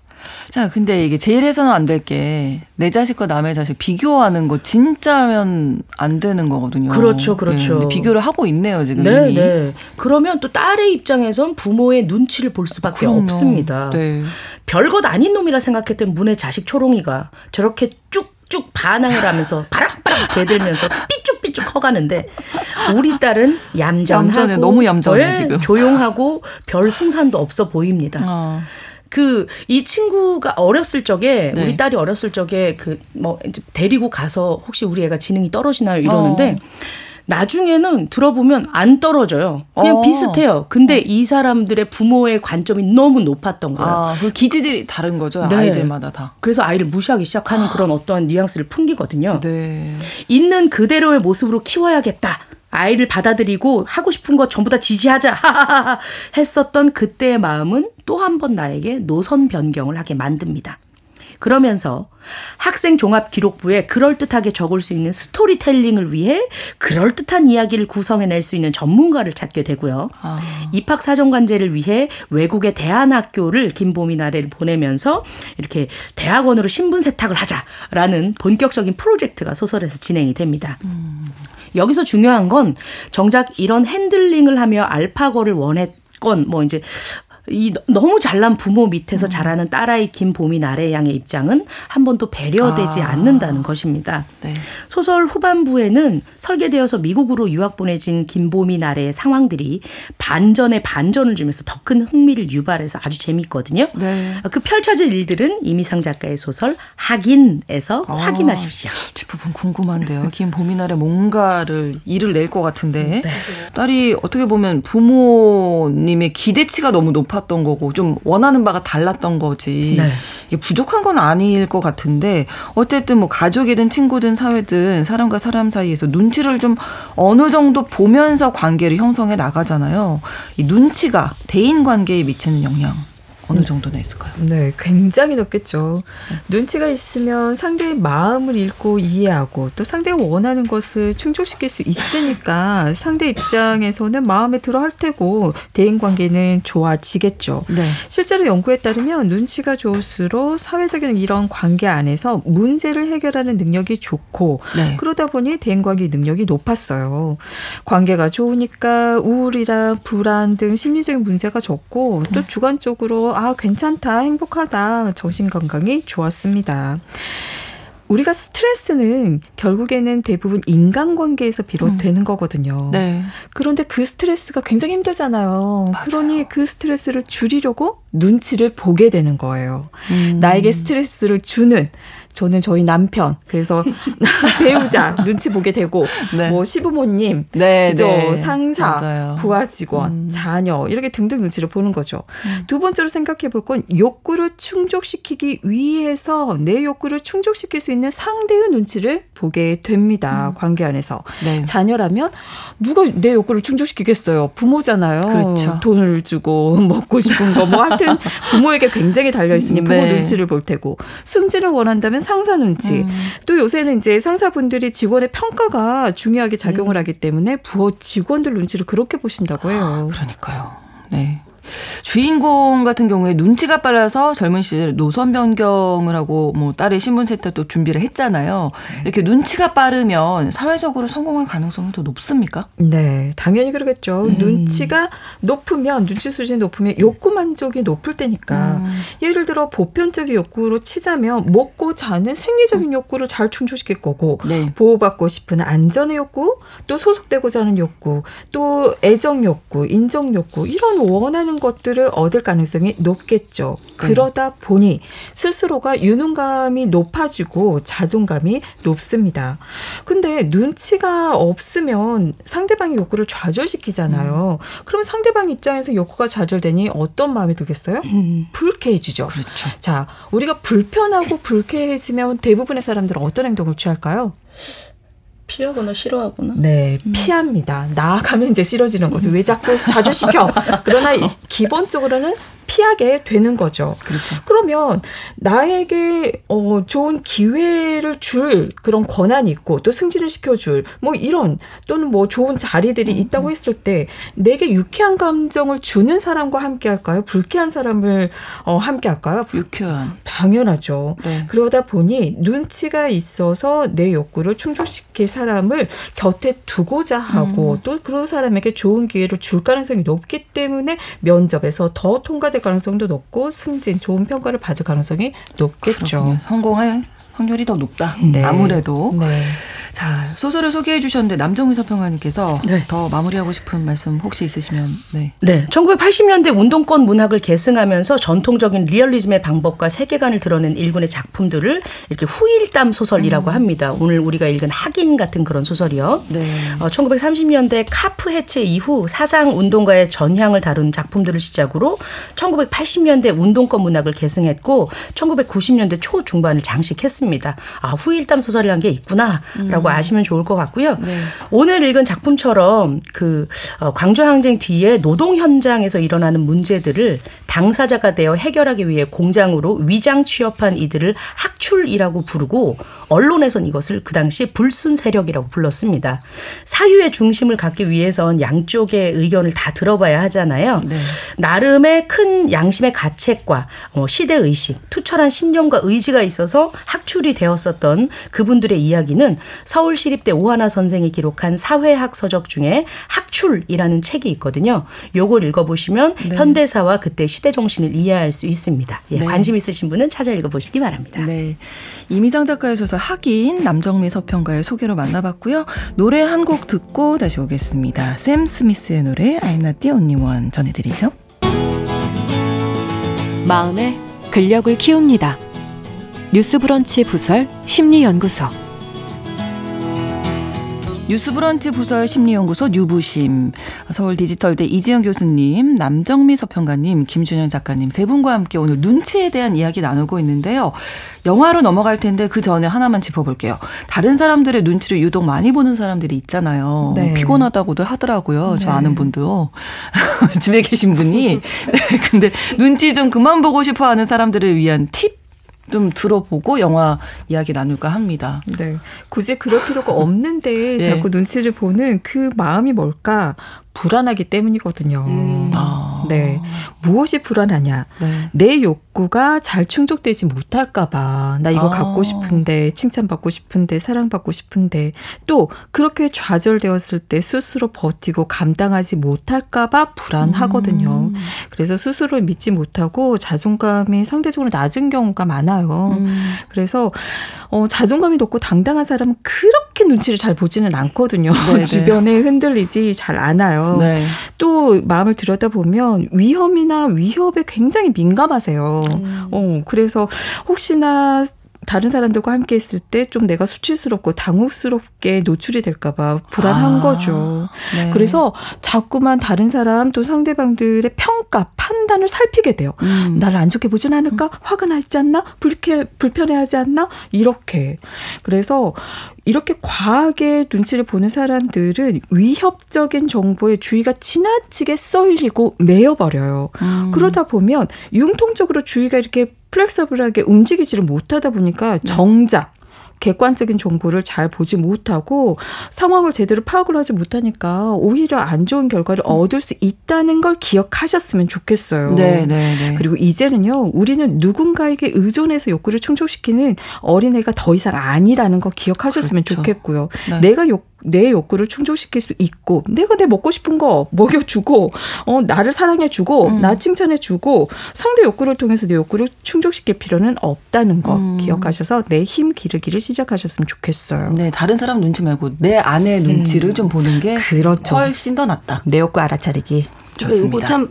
자, 근데 이게 제일 해서는 안 될 게 내 자식과 남의 자식 비교하는 거 진짜면 안 되는 거거든요. 그렇죠, 그렇죠. 네, 비교를 하고 있네요, 지금. 네, 이미. 네. 그러면 또 딸의 입장에선 부모의 눈치를 볼 수밖에 그럼요. 없습니다. 네. 별것 아닌 놈이라 생각했던 문의 자식 초롱이가 저렇게 쭉쭉 반항을 하면서 바락바락 대들면서 삐쭉삐쭉 커가는데 우리 딸은 얌전하고 얌전해, 너무 얌전해 네, 지금 조용하고 별 승산도 없어 보입니다. 어. 그 이 친구가 어렸을 적에 네. 우리 딸이 어렸을 적에 그 뭐 데리고 가서 혹시 우리 애가 지능이 떨어지나요 이러는데 어. 나중에는 들어보면 안 떨어져요. 그냥 어. 비슷해요. 근데 이 사람들의 부모의 관점이 너무 높았던 거예요. 아, 그 기질이 다른 거죠. 네. 아이들마다 다. 그래서 아이를 무시하기 시작하는 그런 어떠한 뉘앙스를 풍기거든요. 네. 있는 그대로의 모습으로 키워야겠다. 아이를 받아들이고 하고 싶은 것 전부 다 지지하자 하하하 했었던 그때의 마음은 또 한 번 나에게 노선 변경을 하게 만듭니다. 그러면서 학생 종합 기록부에 그럴듯하게 적을 수 있는 스토리텔링을 위해 그럴듯한 이야기를 구성해낼 수 있는 전문가를 찾게 되고요. 아. 입학 사정관제를 위해 외국의 대안학교를 김보미 나래를 보내면서 이렇게 대학원으로 신분 세탁을 하자라는 본격적인 프로젝트가 소설에서 진행이 됩니다. 음. 여기서 중요한 건 정작 이런 handling을 하며 알파고를 원했건 뭐 이제 이 너무 잘난 부모 밑에서 음. 자라는 딸아이 김보미 나래 양의 입장은 한 번도 배려되지 아. 않는다는 것입니다. 네. 소설 후반부에는 설계되어서 미국으로 유학 보내진 김보미 나래의 상황들이 반전에 반전을 주면서 더 큰 흥미를 유발해서 아주 재밌거든요. 네. 그 펼쳐질 일들은 이미상 작가의 소설 하긴에서 아. 확인하십시오. 그 부분 궁금한데요. 김보미 나래 뭔가를 일을 낼 것 같은데 네. 딸이 어떻게 보면 부모님의 기대치가 너무 높아 높았던 거고 좀 원하는 바가 달랐던 거지. 네. 이게 부족한 건 아닐 것 같은데 어쨌든 뭐 가족이든 친구든 사회든 사람과 사람 사이에서 눈치를 좀 어느 정도 보면서 관계를 형성해 나가잖아요. 이 눈치가 대인 관계에 미치는 영향. 어느 정도나 있을까요? 네, 굉장히 높겠죠. 눈치가 있으면 상대의 마음을 읽고 이해하고 또 상대가 원하는 것을 충족시킬 수 있으니까 상대 입장에서는 마음에 들어 할 테고 대인 관계는 좋아지겠죠. 네. 실제로 연구에 따르면 눈치가 좋을수록 사회적인 이런 관계 안에서 문제를 해결하는 능력이 좋고 네. 그러다 보니 대인 관계 능력이 높았어요. 관계가 좋으니까 우울이랑 불안 등 심리적인 문제가 적고 또 네. 주관적으로 아, 괜찮다, 행복하다, 정신 건강이 좋았습니다. 우리가 스트레스는 결국에는 대부분 인간관계에서 비롯되는 음. 거거든요. 네. 그런데 그 스트레스가 굉장히 힘들잖아요. 맞아요. 그러니 그 스트레스를 줄이려고 눈치를 보게 되는 거예요. 음. 나에게 스트레스를 주는 저는 저희 남편 그래서 배우자 눈치 보게 되고 네. 뭐 시부모님 네, 그죠 네. 상사 맞아요. 부하 직원 음. 자녀 이렇게 등등 눈치를 보는 거죠 음. 두 번째로 생각해 볼 건 욕구를 충족시키기 위해서 내 욕구를 충족시킬 수 있는 상대의 눈치를 보게 됩니다 음. 관계 안에서 네. 자녀라면 누가 내 욕구를 충족시키겠어요 부모잖아요 그렇죠. 돈을 주고 먹고 싶은 거 뭐 하여튼 부모에게 굉장히 달려 있으니 부모 네. 눈치를 볼 테고 승진을 원한다면 상사 눈치. 음. 또 요새는 이제 상사분들이 직원의 평가가 중요하게 작용을 음. 하기 때문에 부하 직원들 눈치를 그렇게 보신다고 해요. 아, 그러니까요. 네. 주인공 같은 경우에 눈치가 빨라서 젊은 시절에 노선 변경을 하고 뭐 딸의 신분 세탁도 준비를 했잖아요. 이렇게 눈치가 빠르면 사회적으로 성공할 가능성이 더 높습니까? 네, 당연히 그러겠죠. 음. 눈치가 높으면 눈치 수준이 높으면 욕구 만족이 높을 때니까 음. 예를 들어 보편적인 욕구로 치자면 먹고 자는 생리적인 욕구를 잘 충족시킬 거고 네. 보호받고 싶은 안전의 욕구, 또 소속되고자 하는 욕구, 또 애정 욕구, 인정 욕구 이런 원하는 것들을 얻을 가능성이 높겠죠. 네. 그러다 보니 스스로가 유능감이 높아지고 자존감이 높습니다. 근데 눈치가 없으면 상대방의 욕구를 좌절시키잖아요. 음. 그러면 상대방 입장에서 욕구가 좌절되니 어떤 마음이 들겠어요? 음. 불쾌해지죠. 그렇죠. 자, 우리가 불편하고 불쾌해지면 대부분의 사람들은 어떤 행동을 취할까요? 피하거나 싫어하거나. 네, 음. 피합니다. 나아가면 이제 싫어지는 거죠. 왜 자꾸 자주 시켜? 그러나 기본적으로는 피하게 되는 거죠. 그렇죠. 그러면 나에게 어 좋은 기회를 줄 그런 권한이 있고 또 승진을 시켜줄 뭐 이런 또는 뭐 좋은 자리들이 음, 있다고 음. 했을 때 내게 유쾌한 감정을 주는 사람과 함께 할까요? 불쾌한 사람을 어 함께 할까요? 유쾌한. 당연하죠. 네. 그러다 보니 눈치가 있어서 내 욕구를 충족시킬 사람을 곁에 두고자 하고 음. 또 그런 사람에게 좋은 기회를 줄 가능성이 높기 때문에 면접에서 더 통과 될될 가능성도 높고 승진, 좋은 평가를 받을 가능성이 높겠죠. 그렇군요. 성공할 확률이 더 높다. 네. 아무래도. 네. 자, 소설을 소개해 주셨는데 남정미 서평가님께서 네. 더 마무리하고 싶은 말씀 혹시 있으시면 네. 네. 1980년대 운동권 문학을 계승하면서 전통적인 리얼리즘의 방법과 세계관을 드러낸 일군의 작품들을 이렇게 후일담 소설이라고 음. 합니다. 오늘 우리가 읽은 학인 같은 그런 소설이요. 네. 어, 1930년대 카프 해체 이후 사상 운동가의 전향을 다룬 작품들을 시작으로 1980년대 운동권 문학을 계승했고 1990년대 초 중반을 장식했습니다. 아, 후일담 소설이란 게 있구나라고 음. 아시면 좋을 것 같고요. 네. 오늘 읽은 작품처럼 그 어, 광주 항쟁 뒤에 노동 현장에서 일어나는 문제들을 당사자가 되어 해결하기 위해 공장으로 위장 취업한 이들을 학출이라고 부르고 언론에선 이것을 그 당시 불순 세력이라고 불렀습니다. 사유의 중심을 갖기 위해선 양쪽의 의견을 다 들어봐야 하잖아요. 네. 나름의 큰 양심의 가책과 어, 시대 의식, 투철한 신념과 의지가 있어서 학출 이 되었었던 그분들의 이야기는 서울시립대 오하나 선생이 기록한 사회학 서적 중에 학출이라는 책이 있거든요. 요걸 읽어보시면 네. 현대사와 그때 시대 정신을 이해할 수 있습니다. 예, 네. 관심 있으신 분은 찾아 읽어보시기 바랍니다. 네. 이미상 작가의 소설 학인 남정미 서평가의 소개로 만나봤고요. 노래 한 곡 듣고 다시 오겠습니다. 샘 스미스의 노래 I'm Not The Only One 전해드리죠. 마음의 근력을 키웁니다. 뉴스브런치 부설 심리연구소 뉴스브런치 부설 심리연구소 뉴부심 서울 디지털대 이지영 교수님 남정미 서평가님 김준현 작가님 세 분과 함께 오늘 눈치에 대한 이야기 나누고 있는데요. 영화로 넘어갈 텐데 그 전에 하나만 짚어볼게요. 다른 사람들의 눈치를 유독 많이 보는 사람들이 있잖아요. 네. 피곤하다고도 하더라고요. 저 네. 아는 분도요. 집에 계신 분이. 네, 근데 눈치 좀 그만 보고 싶어 하는 사람들을 위한 팁 좀 들어보고 영화 이야기 나눌까 합니다. 네. 굳이 그럴 필요가 없는데 네. 자꾸 눈치를 보는 그 마음이 뭘까? 불안하기 때문이거든요. 음. 아. 네. 무엇이 불안하냐? 네. 내 욕구가 잘 충족되지 못할까봐. 나 이거 아. 갖고 싶은데, 칭찬받고 싶은데, 사랑받고 싶은데, 또 그렇게 좌절되었을 때 스스로 버티고 감당하지 못할까봐 불안하거든요. 음. 그래서 스스로 믿지 못하고 자존감이 상대적으로 낮은 경우가 많아요. 음. 그래서 어, 자존감이 높고 당당한 사람은 그렇게 눈치를 잘 보지는 않거든요. 네, 네. 주변에 흔들리지 잘 않아요. 네. 또 마음을 들여다 보면 위험이나 위협에 굉장히 민감하세요. 음. 어, 그래서 혹시나 다른 사람들과 함께 있을 때 좀 내가 수치스럽고 당혹스럽게 노출이 될까봐 불안한 아, 거죠. 네. 그래서 자꾸만 다른 사람 또 상대방들의 평가, 판단을 살피게 돼요. 음. 나를 안 좋게 보진 않을까? 화가 나 있지 않나? 불쾌, 불편해하지 않나? 이렇게. 그래서 이렇게 과하게 눈치를 보는 사람들은 위협적인 정보에 주의가 지나치게 쏠리고 매여버려요. 음. 그러다 보면 융통적으로 주의가 이렇게 플렉서블하게 움직이지를 못하다 보니까 네. 정작 객관적인 정보를 잘 보지 못하고 상황을 제대로 파악을 하지 못하니까 오히려 안 좋은 결과를 음. 얻을 수 있다는 걸 기억하셨으면 좋겠어요. 네, 네, 네. 그리고 이제는요, 우리는 누군가에게 의존해서 욕구를 충족시키는 어린애가 더 이상 아니라는 거 기억하셨으면 그렇죠. 좋겠고요. 네. 내가 욕 내 욕구를 충족시킬 수 있고 내가 내 먹고 싶은 거 먹여주고 어 나를 사랑해주고 음. 나 칭찬해주고 상대 욕구를 통해서 내 욕구를 충족시킬 필요는 없다는 거 음. 기억하셔서 내 힘 기르기를 시작하셨으면 좋겠어요. 네, 다른 사람 눈치 말고 내 아내 눈치를 음. 좀 보는 게 그렇죠. 훨씬 더 낫다. 내 욕구 알아차리기. 좋습니다. 이거 참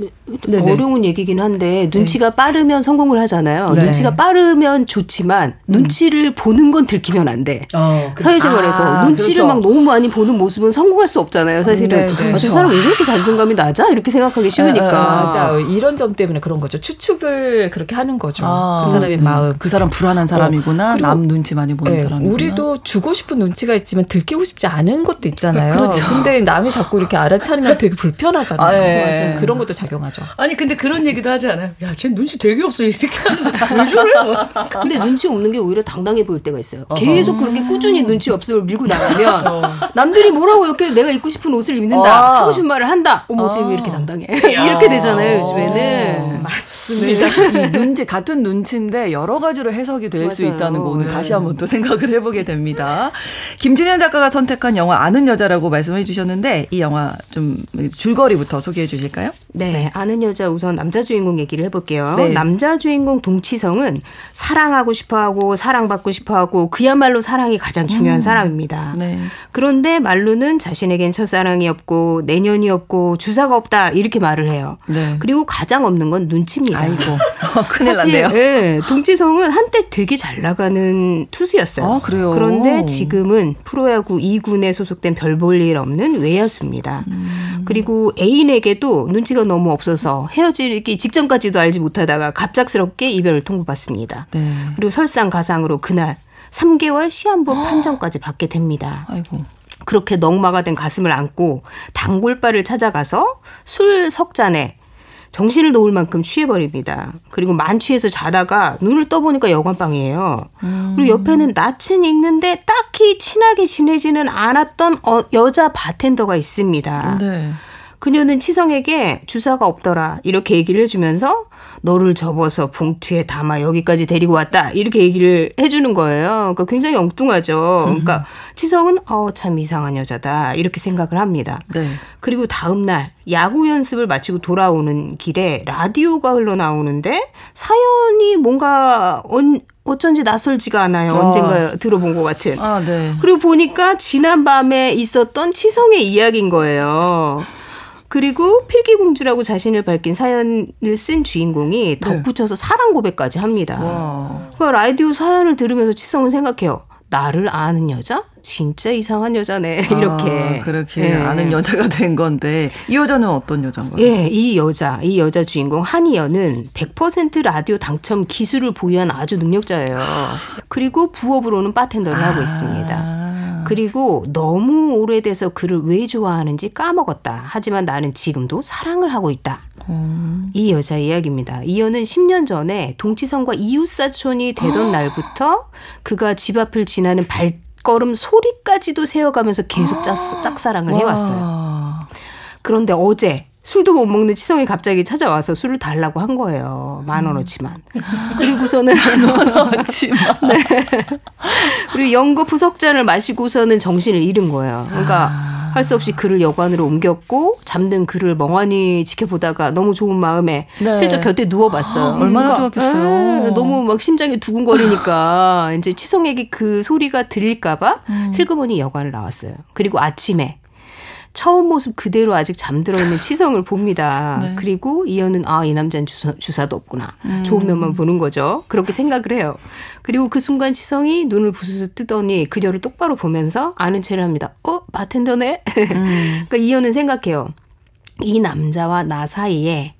네네. 어려운 얘기긴 한데 눈치가 네. 빠르면 성공을 하잖아요. 네. 눈치가 빠르면 좋지만 음. 눈치를 보는 건 들키면 안 돼. 어, 그, 사회생활에서 아, 눈치를 그렇죠. 막 너무 많이 보는 모습은 성공할 수 없잖아요. 사실은 네, 네. 아, 저 그렇죠. 사람 왜 저렇게 자존감이 낮아? 이렇게 생각하기 쉬우니까. 네, 네, 맞아 이런 점 때문에 그런 거죠. 추측을 그렇게 하는 거죠. 아, 그 사람의 음, 마음. 그 사람 불안한 사람이구나. 어, 남 눈치 많이 보는 사람이구나. 우리도 주고 싶은 눈치가 있지만 들키고 싶지 않은 것도 있잖아요. 그렇죠. 근데 남이 자꾸 이렇게 알아차리면 되게 불편하잖아요. 아, 네. 그런 것도 작용 작용하죠. 아니 근데 그런 얘기도 하지 않아요. 야, 쟤 눈치 되게 없어 이렇게 하는데 왜 저래? 근데 눈치 없는 게 오히려 당당해 보일 때가 있어요. 계속 그렇게 꾸준히 눈치 없음을 밀고 나가면 어. 남들이 뭐라고 이렇게 내가 입고 싶은 옷을 입는다 어. 하고 싶은 말을 한다. 어머 쟤왜 이렇게 당당해? 이렇게 되잖아요 요즘에는. 어. 맞습니다. 네. 눈치 같은 눈치인데 여러 가지로 해석이 될 수 있다는 거 오늘 네. 다시 한번 또 생각을 해보게 됩니다. 김준현 작가가 선택한 영화 아는 여자라고 말씀해 주셨는데 이 영화 좀 줄거리부터 소개해 주실 까요? 네, 아는 여자 우선 남자 주인공 얘기를 해볼게요. 네. 남자 주인공 동치성은 사랑하고 싶어하고 사랑받고 싶어하고 그야말로 사랑이 가장 중요한 음. 사람입니다. 네. 그런데 말로는 자신에겐 첫사랑이 없고 내년이 없고 주사가 없다 이렇게 말을 해요. 네. 그리고 가장 없는 건 눈치입니다. 아이고 큰일 났네요. 네, 동치성은 한때 되게 잘 나가는 투수였어요. 아, 그래요? 그런데 지금은 프로야구 2군에 소속된 별 볼 일 없는 외야수입니다. 음. 그리고 애인에게도 눈치가 너무 없어서 헤어지기 직전까지도 알지 못하다가 갑작스럽게 이별을 통보받습니다. 네. 그리고 설상가상으로 그날 3개월 시한부 판정까지 받게 됩니다. 아이고. 그렇게 넉마가 된 가슴을 안고 단골바를 찾아가서 술 석 잔에 정신을 놓을 만큼 취해버립니다. 그리고 만취해서 자다가 눈을 떠보니까 여관방이에요. 음. 그리고 옆에는 낯은 읽는데 딱히 친하게 지내지는 않았던 어, 여자 바텐더가 있습니다. 네. 그녀는 치성에게 주사가 없더라 이렇게 얘기를 해주면서 너를 접어서 봉투에 담아 여기까지 데리고 왔다 이렇게 얘기를 해주는 거예요. 그러니까 굉장히 엉뚱하죠. 그러니까 치성은 어 참 이상한 여자다 이렇게 생각을 합니다. 네. 그리고 다음 날 야구 연습을 마치고 돌아오는 길에 라디오가 흘러나오는데 사연이 뭔가 언, 어쩐지 낯설지가 않아요. 어. 언젠가 들어본 것 같은. 아, 네. 그리고 보니까 지난 밤에 있었던 치성의 이야기인 거예요. 그리고 필기공주라고 자신을 밝힌 사연을 쓴 주인공이 네. 덧붙여서 사랑 고백까지 합니다. 와. 그러니까 라디오 사연을 들으면서 치성은 생각해요. 나를 아는 여자? 진짜 이상한 여자네. 이렇게. 아, 그렇게 네. 아는 여자가 된 건데 이 여자는 어떤 여자인가요? 예, 이 여자, 이 여자 주인공 한이연은 100% 라디오 당첨 기술을 보유한 아주 능력자예요. 그리고 부업으로는 바텐더를 아. 하고 있습니다. 그리고 너무 오래돼서 그를 왜 좋아하는지 까먹었다. 하지만 나는 지금도 사랑을 하고 있다. 음. 이 여자 이야기입니다. 이연은 10년 전에 동치성과 이웃사촌이 되던 날부터 그가 집 앞을 지나는 발걸음 소리까지도 세어가면서 계속 짝, 짝사랑을 해왔어요. 그런데 어제 술도 못 먹는 치성이 갑자기 찾아와서 술을 달라고 한 거예요. 만 원어치만. 그리고서는 만 원어치만. 네. 그리고 연거 부석잔을 마시고서는 정신을 잃은 거예요. 그러니까 아. 할수 없이 그를 여관으로 옮겼고 잠든 그를 멍하니 지켜보다가 너무 좋은 마음에 네. 슬쩍 곁에 누워봤어요. 아, 얼마나 그러니까, 좋았겠어요. 에, 너무 막 심장이 두근거리니까 이제 치성에게 그 소리가 들릴까봐 음. 슬그머니 여관을 나왔어요. 그리고 아침에 처음 모습 그대로 아직 잠들어 있는 치성을 봅니다. 네. 그리고 이현은 아, 이 남자는 주사, 주사 도 없구나. 음. 좋은 면만 보는 거죠. 그렇게 생각을 해요. 그리고 그 순간 치성이 눈을 부스스 뜨더니 그녀를 똑바로 보면서 아는 체를 합니다. 어, 바텐더네? 음. 그러니까 이현은 생각해요. 이 남자와 나 사이에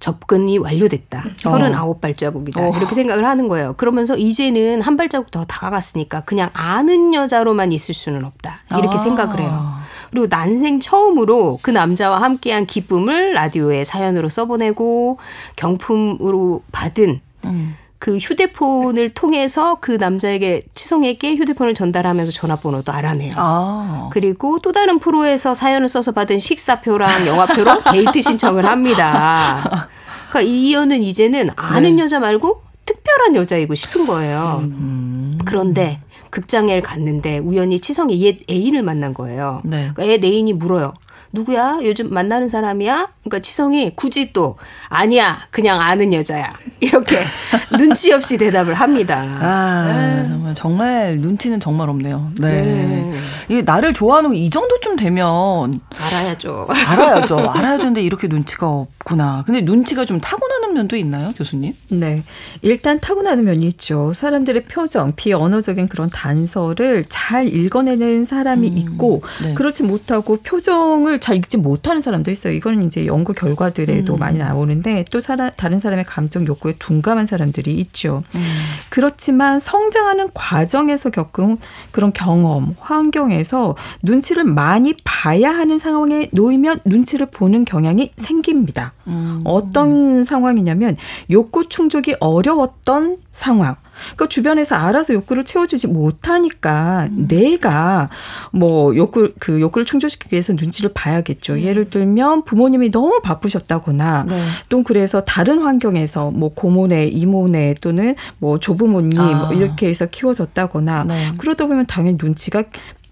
접근이 완료됐다. 어. 39발자국이다. 어. 이렇게 생각을 하는 거예요. 그러면서 이제는 한 발자국 더 다가갔으니까 그냥 아는 여자로만 있을 수는 없다. 이렇게 아. 생각을 해요. 그리고 난생 처음으로 그 남자와 함께한 기쁨을 라디오에 사연으로 써보내고 경품으로 받은 음. 그 휴대폰을 통해서 그 남자에게 치성에게 휴대폰을 전달하면서 전화번호도 알아내요. 아. 그리고 또 다른 프로에서 사연을 써서 받은 식사표랑 영화표로 데이트 신청을 합니다. 그러니까 이연은 이제는 아는 네. 여자 말고 특별한 여자이고 싶은 거예요. 음. 그런데 극장에 갔는데 우연히 치성이 옛 애인을 만난 거예요. 네. 그러니까 옛 애인이 물어요. 누구야? 요즘 만나는 사람이야? 그러니까 치성이 굳이 또 아니야. 그냥 아는 여자야. 이렇게 눈치 없이 대답을 합니다. 아, 네. 정말 정말 눈치는 정말 없네요. 네. 네. 이게 나를 좋아하는 이 정도쯤 되면 알아야죠. 알아야죠. 알아야 되는데 이렇게 눈치가 없구나. 근데 눈치가 좀 타고나는 면도 있나요, 교수님? 네. 일단 타고나는 면이 있죠. 사람들의 표정, 비언어적인 그런 단서를 잘 읽어내는 사람이 음, 있고 네. 그렇지 못하고 표정을 잘 읽지 못하는 사람도 있어요. 이거는 이제 연구 결과들에도 음. 많이 나오는데 또 사람, 다른 사람의 감정 욕구에 둔감한 사람들이 있죠. 음. 그렇지만 성장하는 과정에서 겪은 그런 경험, 환경에서 눈치를 많이 봐야 하는 상황에 놓이면 눈치를 보는 경향이 생깁니다. 음. 어떤 상황이냐면 욕구 충족이 어려웠던 상황. 그 주변에서 알아서 욕구를 채워주지 못하니까 음. 내가 뭐 욕구 그 욕구를 충족시키기 위해서 눈치를 봐야겠죠. 음. 예를 들면 부모님이 너무 바쁘셨다거나 네. 또 그래서 다른 환경에서 뭐 고모네, 이모네 또는 뭐 조부모님 아. 뭐 이렇게 해서 키워졌다거나 네. 그러다 보면 당연히 눈치가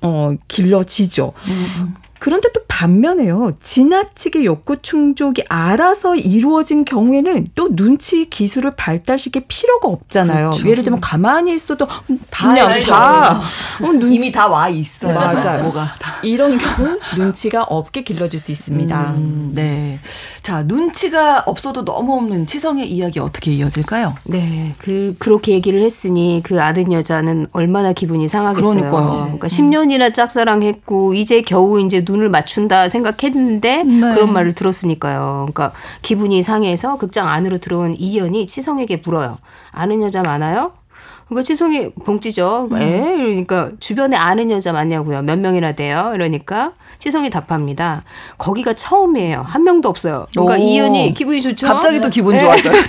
어 길러지죠. 음. 음. 그런데 또 반면에요. 지나치게 욕구 충족이 알아서 이루어진 경우에는 또 눈치 기술을 발달시킬 필요가 없잖아요. 그렇죠. 예를 들면 가만히 있어도 분명 다 어, 눈치 이미 다 와 있어요. 맞아요. 뭐가 이런 경우 눈치가 없게 길러질 수 있습니다. 음, 네. 자, 눈치가 없어도 너무 없는 치성의 이야기 어떻게 이어질까요? 네. 그 그렇게 얘기를 했으니 그 아는 여자는 얼마나 기분이 상하겠어요. 그러니까요. 그러니까 10년이나 짝사랑했고 이제 겨우 이제 눈을 맞춘다 생각했는데 네. 그런 말을 들었으니까요. 그러니까 기분이 상해서 극장 안으로 들어온 이연이 치성에게 물어요. 아는 여자 많아요? 그러니까 치성이 봉지죠. 음. 에? 이러니까 주변에 아는 여자 많냐고요. 몇 명이나 돼요? 이러니까 치성이 답합니다. 거기가 처음이에요. 한 명도 없어요. 그러니까 오. 이연이 기분이 좋죠. 갑자기 또 기분 네. 좋아져요.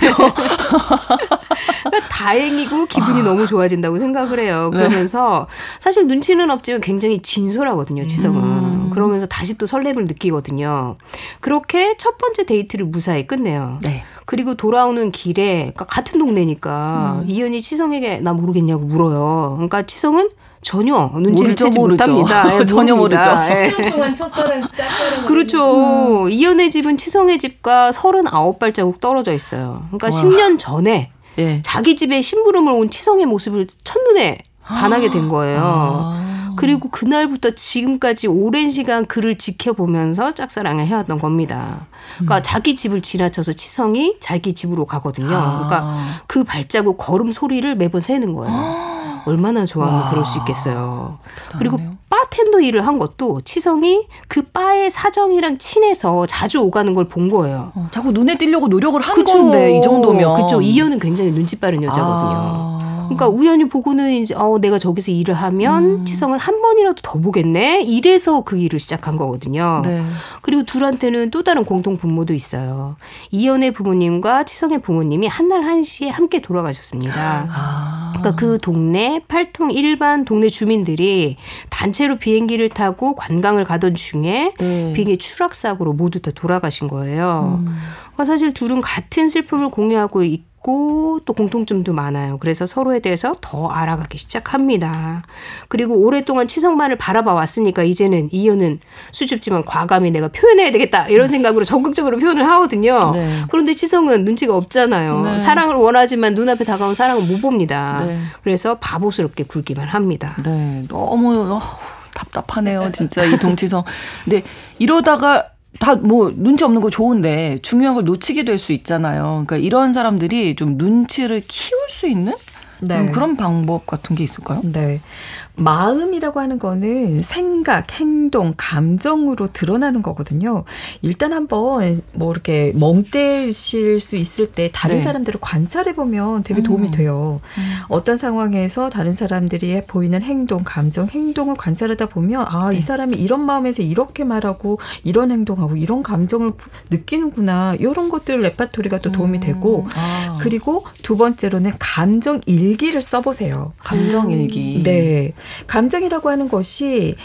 그러니까 다행이고 기분이 너무 좋아진다고 생각을 해요. 네. 그러면서 사실 눈치는 없지만 굉장히 진솔하거든요. 지성은. 음. 그러면서 다시 또 설렘을 느끼거든요. 그렇게 첫 번째 데이트를 무사히 끝내요. 네. 그리고 돌아오는 길에 그러니까 같은 동네니까 음. 이현이 치성에게 나 모르겠냐고 물어요. 그러니까 치성은 전혀 눈치를 모르죠, 채지 모르죠. 못합니다. 네, 전혀 모르죠. 10년 예. 동안 첫사랑 짝사랑 그렇죠. 음. 이현의 집은 치성의 집과 39발자국 떨어져 있어요. 그러니까 와. 10년 전에 예. 자기 집에 심부름을 온 치성의 모습을 첫눈에 반하게 된 거예요. 아. 그리고 그날부터 지금까지 오랜 시간 그를 지켜보면서 짝사랑을 해왔던 겁니다. 그러니까 음. 자기 집을 지나쳐서 치성이 자기 집으로 가거든요. 아. 그러니까 그 발자국 걸음 소리를 매번 세는 거예요. 아. 얼마나 좋아하면 와. 그럴 수 있겠어요. 그리고 바텐더 일을 한 것도 치성이 그 바의 사정이랑 친해서 자주 오가는 걸 본 거예요. 어, 자꾸 눈에 띄려고 노력을 한 그쵸. 건데 이 정도면. 그렇죠. 이현은 굉장히 눈치 빠른 여자거든요. 아. 그러니까 우연히 보고는 이제 어 내가 저기서 일을 하면 음. 치성을 한 번이라도 더 보겠네. 이래서 그 일을 시작한 거거든요. 네. 그리고 둘한테는 또 다른 공통 분모도 있어요. 이연의 부모님과 치성의 부모님이 한날 한시에 함께 돌아가셨습니다. 아. 그러니까 그 동네 팔통 일반 동네 주민들이 단체로 비행기를 타고 관광을 가던 중에 네. 비행기 추락 사고로 모두 다 돌아가신 거예요. 음. 그러니까 사실 둘은 같은 슬픔을 공유하고 있 있고 또 공통점도 많아요. 그래서 서로에 대해서 더 알아가기 시작합니다. 그리고 오랫동안 치성만을 바라봐 왔으니까 이제는 이현은 수줍지만 과감히 내가 표현해야 되겠다 이런 생각으로 적극적으로 표현을 하거든요. 네. 그런데 치성은 눈치가 없잖아요. 네. 사랑을 원하지만 눈앞에 다가온 사랑을 못 봅니다. 네. 그래서 바보스럽게 굴기만 합니다. 네, 너무 어, 답답하네요, 진짜 이 동치성. 근데 이러다가 다 뭐 눈치 없는 거 좋은데 중요한 걸 놓치게 될 수 있잖아요. 그러니까 이런 사람들이 좀 눈치를 키울 수 있는 네. 그런 방법 같은 게 있을까요? 네. 마음이라고 하는 거는 생각, 행동, 감정으로 드러나는 거거든요. 일단 한번 뭐 이렇게 멍 때실 수 있을 때 다른 네. 사람들을 관찰해 보면 되게 도움이 음. 돼요. 음. 어떤 상황에서 다른 사람들이 보이는 행동, 감정, 행동을 관찰하다 보면 아, 네. 이 사람이 이런 마음에서 이렇게 말하고 이런 행동하고 이런 감정을 느끼는구나. 이런 것들 레파토리가 또 도움이 음. 되고 아. 그리고 두 번째로는 감정 일기를 써 보세요. 감정 일기. 네. 감정이라고 하는 것이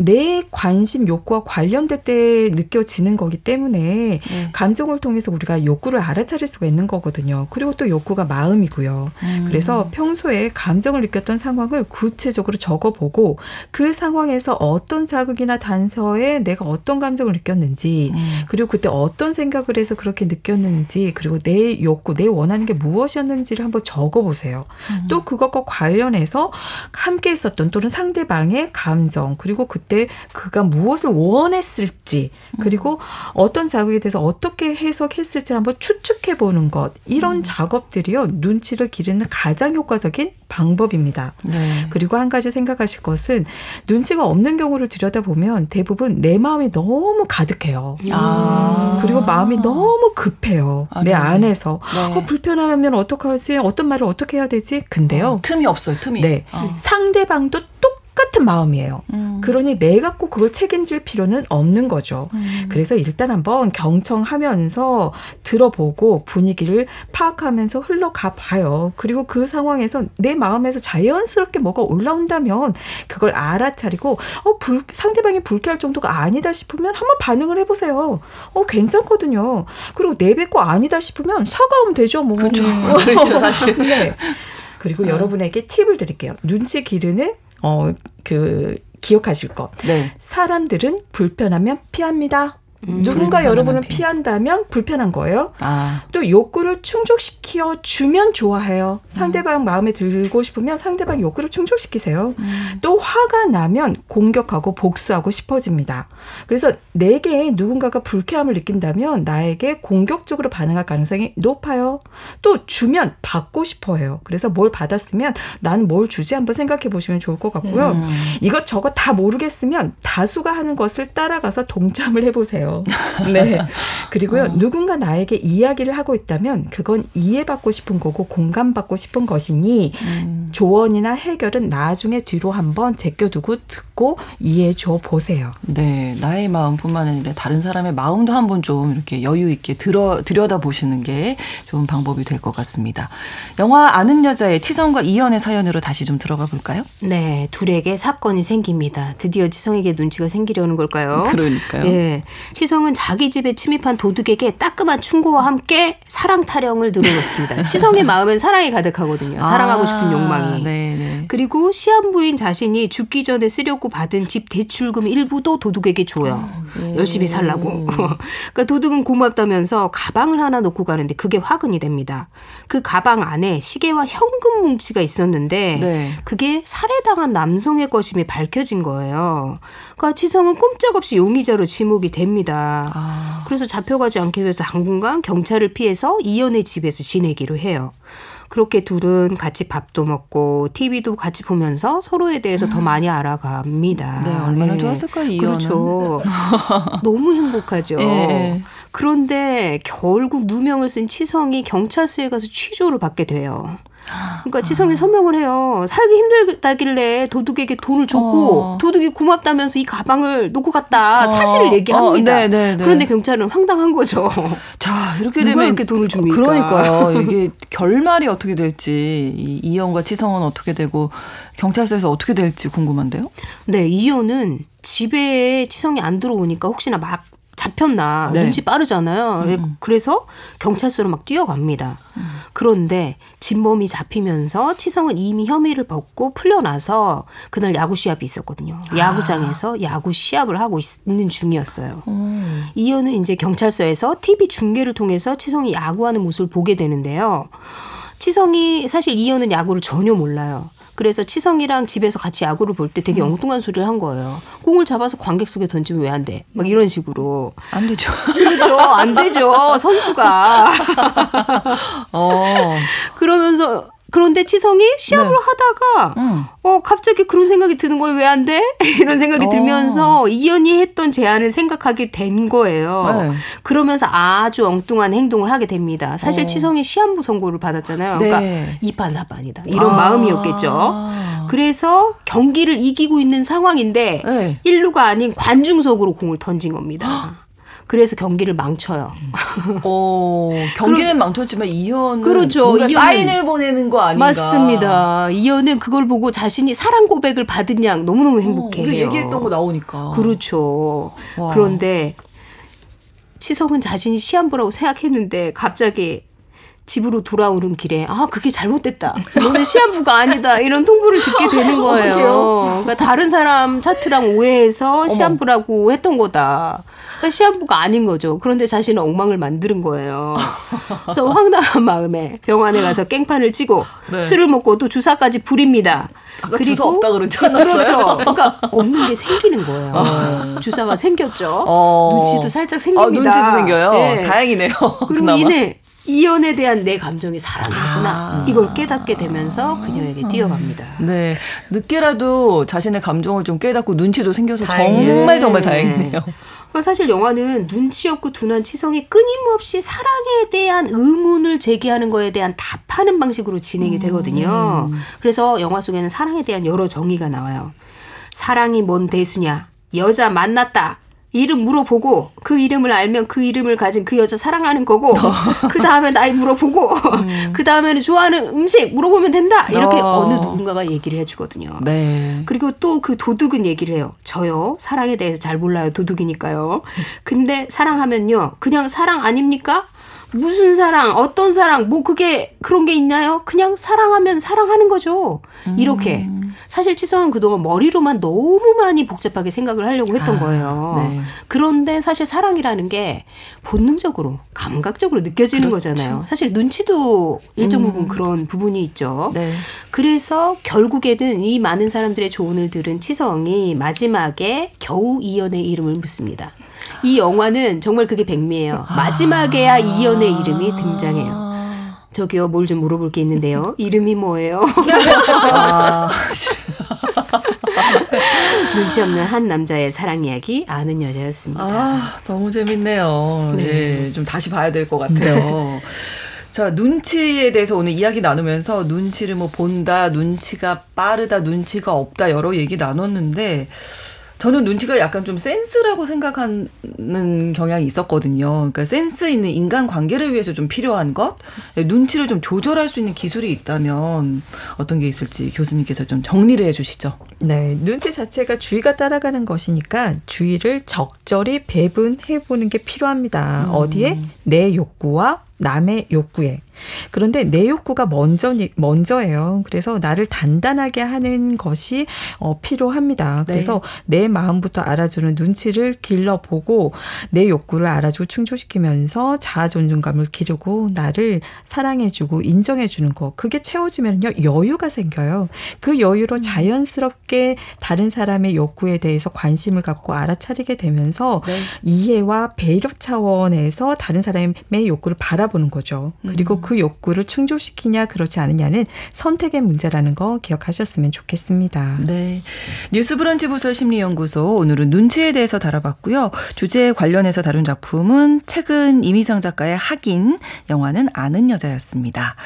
내 관심 욕구와 관련될 때 느껴지는 거기 때문에 네. 감정을 통해서 우리가 욕구를 알아차릴 수가 있는 거거든요. 그리고 또 욕구가 마음이고요. 음. 그래서 평소에 감정을 느꼈던 상황을 구체적으로 적어보고 그 상황에서 어떤 자극이나 단서에 내가 어떤 감정을 느꼈는지 음. 그리고 그때 어떤 생각을 해서 그렇게 느꼈는지 그리고 내 욕구, 내 원하는 게 무엇이었는지를 한번 적어보세요. 음. 또 그것과 관련해서 함께 있었던 또는 상대방의 감정 그리고 그 때때 그가 무엇을 원했을지 그리고 음. 어떤 자극에 대해서 어떻게 해석했을지 한번 추측해 보는 것 이런 음. 작업들이요 눈치를 기르는 가장 효과적인 방법입니다. 네. 그리고 한 가지 생각하실 것은 눈치가 없는 경우를 들여다보면 대부분 내 마음이 너무 가득해요. 아. 그리고 마음이 너무 급해요. 아, 내 네. 안에서 네. 어, 불편하면 어떡하지? 어떤 말을 어떻게 해야 되지? 근데요. 어, 틈이 없어요. 틈이. 네. 어. 상대방도 똑 똑같은 마음이에요. 음. 그러니 내가 꼭 그걸 책임질 필요는 없는 거죠. 음. 그래서 일단 한번 경청하면서 들어보고 분위기를 파악하면서 흘러가 봐요. 그리고 그 상황에서 내 마음에서 자연스럽게 뭐가 올라온다면 그걸 알아차리고 어, 불, 상대방이 불쾌할 정도가 아니다 싶으면 한번 반응을 해보세요. 어, 괜찮거든요. 그리고 내뱉고 아니다 싶으면 사과하면 되죠. 뭐. 그렇죠. 그렇죠, 사실. 네. 그리고 어. 여러분에게 팁을 드릴게요. 눈치 기르는 어, 그, 기억하실 것. 네. 사람들은 불편하면 피합니다. 음, 누군가 여러분을 피 한다면 불편한 거예요. 아. 또 욕구를 충족시켜 주면 좋아해요. 상대방 음. 마음에 들고 싶으면 상대방 욕구를 충족시키세요. 음. 또 화가 나면 공격하고 복수하고 싶어집니다. 그래서 내게 누군가가 불쾌함을 느낀다면 나에게 공격적으로 반응할 가능성이 높아요. 또 주면 받고 싶어해요. 그래서 뭘 받았으면 난 뭘 주지 한번 생각해 보시면 좋을 것 같고요. 음. 이것 저것 다 모르겠으면 다수가 하는 것을 따라가서 동참을 해보세요. 거예요. 네. 그리고요, 어. 누군가 나에게 이야기를 하고 있다면 그건 이해받고 싶은 거고 공감받고 싶은 것이니 음. 조언이나 해결은 나중에 뒤로 한번 제껴두고 듣고 이해해 줘 보세요. 네. 나의 마음뿐만 아니라 다른 사람의 마음도 한번 좀 이렇게 여유 있게 들어, 들여다 보시는 게 좋은 방법이 될 것 같습니다. 영화 아는 여자의 치성과 이연의 사연으로 다시 좀 들어가 볼까요? 네. 둘에게 사건이 생깁니다. 드디어 치성에게 눈치가 생기려는 걸까요? 그러니까요. 네. 치성은 자기 집에 침입한 도둑에게 따끔한 충고와 함께 사랑 타령을 늘어놓습니다. 치성의 마음엔 사랑이 가득하거든요. 사랑하고 싶은 아, 욕망이. 네네. 네. 그리고 시한부인 자신이 죽기 전에 쓰려고 받은 집 대출금 일부도 도둑에게 줘요. 오. 열심히 살라고. 그러니까 도둑은 고맙다면서 가방을 하나 놓고 가는데 그게 화근이 됩니다. 그 가방 안에 시계와 현금 뭉치가 있었는데 네. 그게 살해당한 남성의 것임이 밝혀진 거예요. 그러니까 치성은 꼼짝없이 용의자로 지목이 됩니다. 겁니다. 아. 그래서 잡혀가지 않기 위해서 당분간 경찰을 피해서 이연의 집에서 지내기로 해요. 그렇게 둘은 같이 밥도 먹고 TV도 같이 보면서 서로에 대해서 음. 더 많이 알아갑니다. 네, 얼마나 네. 좋았을까요, 이연은. 그렇죠. 너무 행복하죠. 네. 그런데 결국 누명을 쓴 치성이 경찰서에 가서 취조를 받게 돼요. 그러니까 지성이 설명을 해요. 살기 힘들다길래 도둑에게 돈을 줬고 어. 도둑이 고맙다면서 이 가방을 놓고 갔다 어. 사실을 얘기합니다. 어, 네. 그런데 경찰은 황당한 거죠. 자 이렇게 되면 이렇게 돈을 줍니까? 그러니까요. 이게 결말이 어떻게 될지 이 이현과 지성은 어떻게 되고 경찰서에서 어떻게 될지 궁금한데요. 네, 이현은 집에 치성이 안 들어오니까 혹시나 막 잡혔나 네. 눈치 빠르잖아요. 음. 그래서 경찰서로 막 뛰어갑니다. 음. 그런데 진범이 잡히면서 치성은 이미 혐의를 벗고 풀려나서 그날 야구 시합이 있었거든요. 아. 야구장에서 야구 시합을 하고 있 는 중이었어요. 음. 이현은 이제 경찰서에서 TV 중계를 통해서 치성이 야구하는 모습을 보게 되는데요. 치성이 사실 이현은 야구를 전혀 몰라요. 그래서 치성이랑 집에서 같이 야구를 볼 때 되게 음. 엉뚱한 소리를 한 거예요. 공을 잡아서 관객 속에 던지면 왜 안 돼? 막 이런 식으로. 안 되죠. 그렇죠. 안 되죠. 선수가. 어. 그러면서 그런데 치성이 시합을 네. 하다가 음. 어 갑자기 그런 생각이 드는 거예요. 왜 안 돼? 이런 생각이 어. 들면서 이연이 했던 제안을 생각하게 된 거예요. 네. 그러면서 아주 엉뚱한 행동을 하게 됩니다. 사실 어. 치성이 시한부 선고를 받았잖아요. 그러니까 네. 이판사판이다. 이런 아. 마음이었겠죠. 그래서 경기를 이기고 있는 상황인데 네. 1루가 아닌 관중석으로 공을 던진 겁니다. 그래서 경기를 망쳐요. 어, 경기는 망쳤지만 이현은 그렇죠. 이현은 사인을 보내는 거 아닌가? 맞습니다. 이현은 그걸 보고 자신이 사랑 고백을 받은 양 너무너무 행복해요. 어, 얘기했던 거 나오니까. 그렇죠. 와. 그런데 치성은 자신이 시한부라고 생각했는데 갑자기 집으로 돌아오는 길에 아 그게 잘못됐다. 너는 시한부가 아니다. 이런 통보를 듣게 되는 거예요. 그러니까 다른 사람 차트랑 오해해서 시한부라고 했던 거다. 그러니까 시한부가 아닌 거죠. 그런데 자신은 엉망을 만드는 거예요. 저 황당한 마음에 병원에 가서 깽판을 치고 네. 술을 먹고 또 주사까지 부립니다. 그리고 주사 없다 그러지 그렇죠. 그러니까 없는 게 생기는 거예요. 어. 주사가 생겼죠. 어. 눈치도 살짝 생깁니다. 어, 눈치도 생겨요. 네. 다행이네요. 그리고 그나마. 이내 이연에 대한 내 감정이 살아나구나 아. 이걸 깨닫게 되면서 그녀에게 뛰어갑니다. 네, 늦게라도 자신의 감정을 좀 깨닫고 눈치도 생겨서 다행이에요. 정말 정말 다행이네요. 그러니까 사실 영화는 눈치 없고 둔한 치성이 끊임없이 사랑에 대한 의문을 제기하는 거에 대한 답하는 방식으로 진행이 되거든요. 음. 그래서 영화 속에는 사랑에 대한 여러 정의가 나와요. 사랑이 뭔 대수냐? 여자 만났다. 이름 물어보고 그 이름을 알면 그 이름을 가진 그 여자 사랑하는 거고 어. 그 다음에 나이 물어보고 음. 그 다음에는 좋아하는 음식 물어보면 된다 이렇게 어. 느 누군가가 얘기를 해주거든요. 네. 그리고 또 그 도둑은 얘기를 해요. 저요 사랑에 대해서 잘 몰라요 도둑이니까요. 근데 사랑하면요 그냥 사랑 아닙니까? 무슨 사랑, 어떤 사랑, 뭐 그게 그런 게 있나요? 그냥 사랑하면 사랑하는 거죠. 이렇게. 음. 사실 치성은 그동안 머리로만 너무 많이 복잡하게 생각을 하려고 했던 아, 거예요. 네. 그런데 사실 사랑이라는 게 본능적으로, 감각적으로 느껴지는 그렇죠. 거잖아요. 사실 눈치도 일정 부분 음. 그런 부분이 있죠. 네. 그래서 결국에는 이 많은 사람들의 조언을 들은 치성이 마지막에 겨우 이연의 이름을 묻습니다. 이 영화는 정말 그게 백미예요. 마지막에야 이연의 이름이 등장해요. 저기요, 뭘 좀 물어볼 게 있는데요. 이름이 뭐예요? 아. 눈치 없는 한 남자의 사랑 이야기 아는 여자였습니다. 아, 너무 재밌네요. 네. 네, 좀 다시 봐야 될 것 같아요. 네. 자, 눈치에 대해서 오늘 이야기 나누면서 눈치를 뭐 본다, 눈치가 빠르다, 눈치가 없다 여러 얘기 나눴는데 저는 눈치가 약간 좀 센스라고 생각하는 경향이 있었거든요. 그러니까 센스 있는 인간 관계를 위해서 좀 필요한 것, 네, 눈치를 좀 조절할 수 있는 기술이 있다면 어떤 게 있을지 교수님께서 좀 정리를 해주시죠. 네, 눈치 자체가 주의가 따라가는 것이니까 주의를 적절히 배분해 보는 게 필요합니다. 음. 어디에 내 욕구와 남의 욕구에 그런데 내 욕구가 먼저 먼저예요. 그래서 나를 단단하게 하는 것이 어, 필요합니다. 네. 그래서 네. 내 마음부터 알아주는 눈치를 길러보고 내 욕구를 알아주고 충족시키면서 자아 존중감을 기르고 나를 사랑해주고 인정해주는 거 그게 채워지면요 여유가 생겨요. 그 여유로 음. 자연스럽게 다른 사람의 욕구에 대해서 관심을 갖고 알아차리게 되면서 네. 이해와 배려 차원에서 다른 사람의 욕구를 바라보는 거죠. 그리고 음. 그 욕구를 충족시키냐 그렇지 않느냐는 선택의 문제라는 거 기억하셨으면 좋겠습니다. 네. 뉴스브런치 부서 심리연구소 오늘은 눈치에 대해서 다뤄봤고요. 주제에 관련해서 다룬 작품은 최근 이미상 작가의 학인, 영화는 아는 여자였습니다.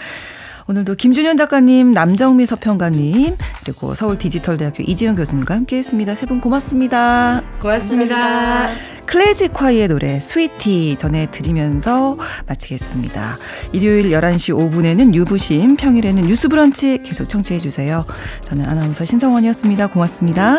오늘도 김준현 작가님, 남정미 서평가님, 그리고 서울 디지털대학교 이지영 교수님과 함께했습니다. 세 분 고맙습니다. 고맙습니다. 고맙습니다. 클래지 콰이의 노래 스위티 전해드리면서 마치겠습니다. 일요일 11시 5분에는 유부심, 평일에는 뉴스 브런치 계속 청취해주세요. 저는 아나운서 신성원이었습니다. 고맙습니다.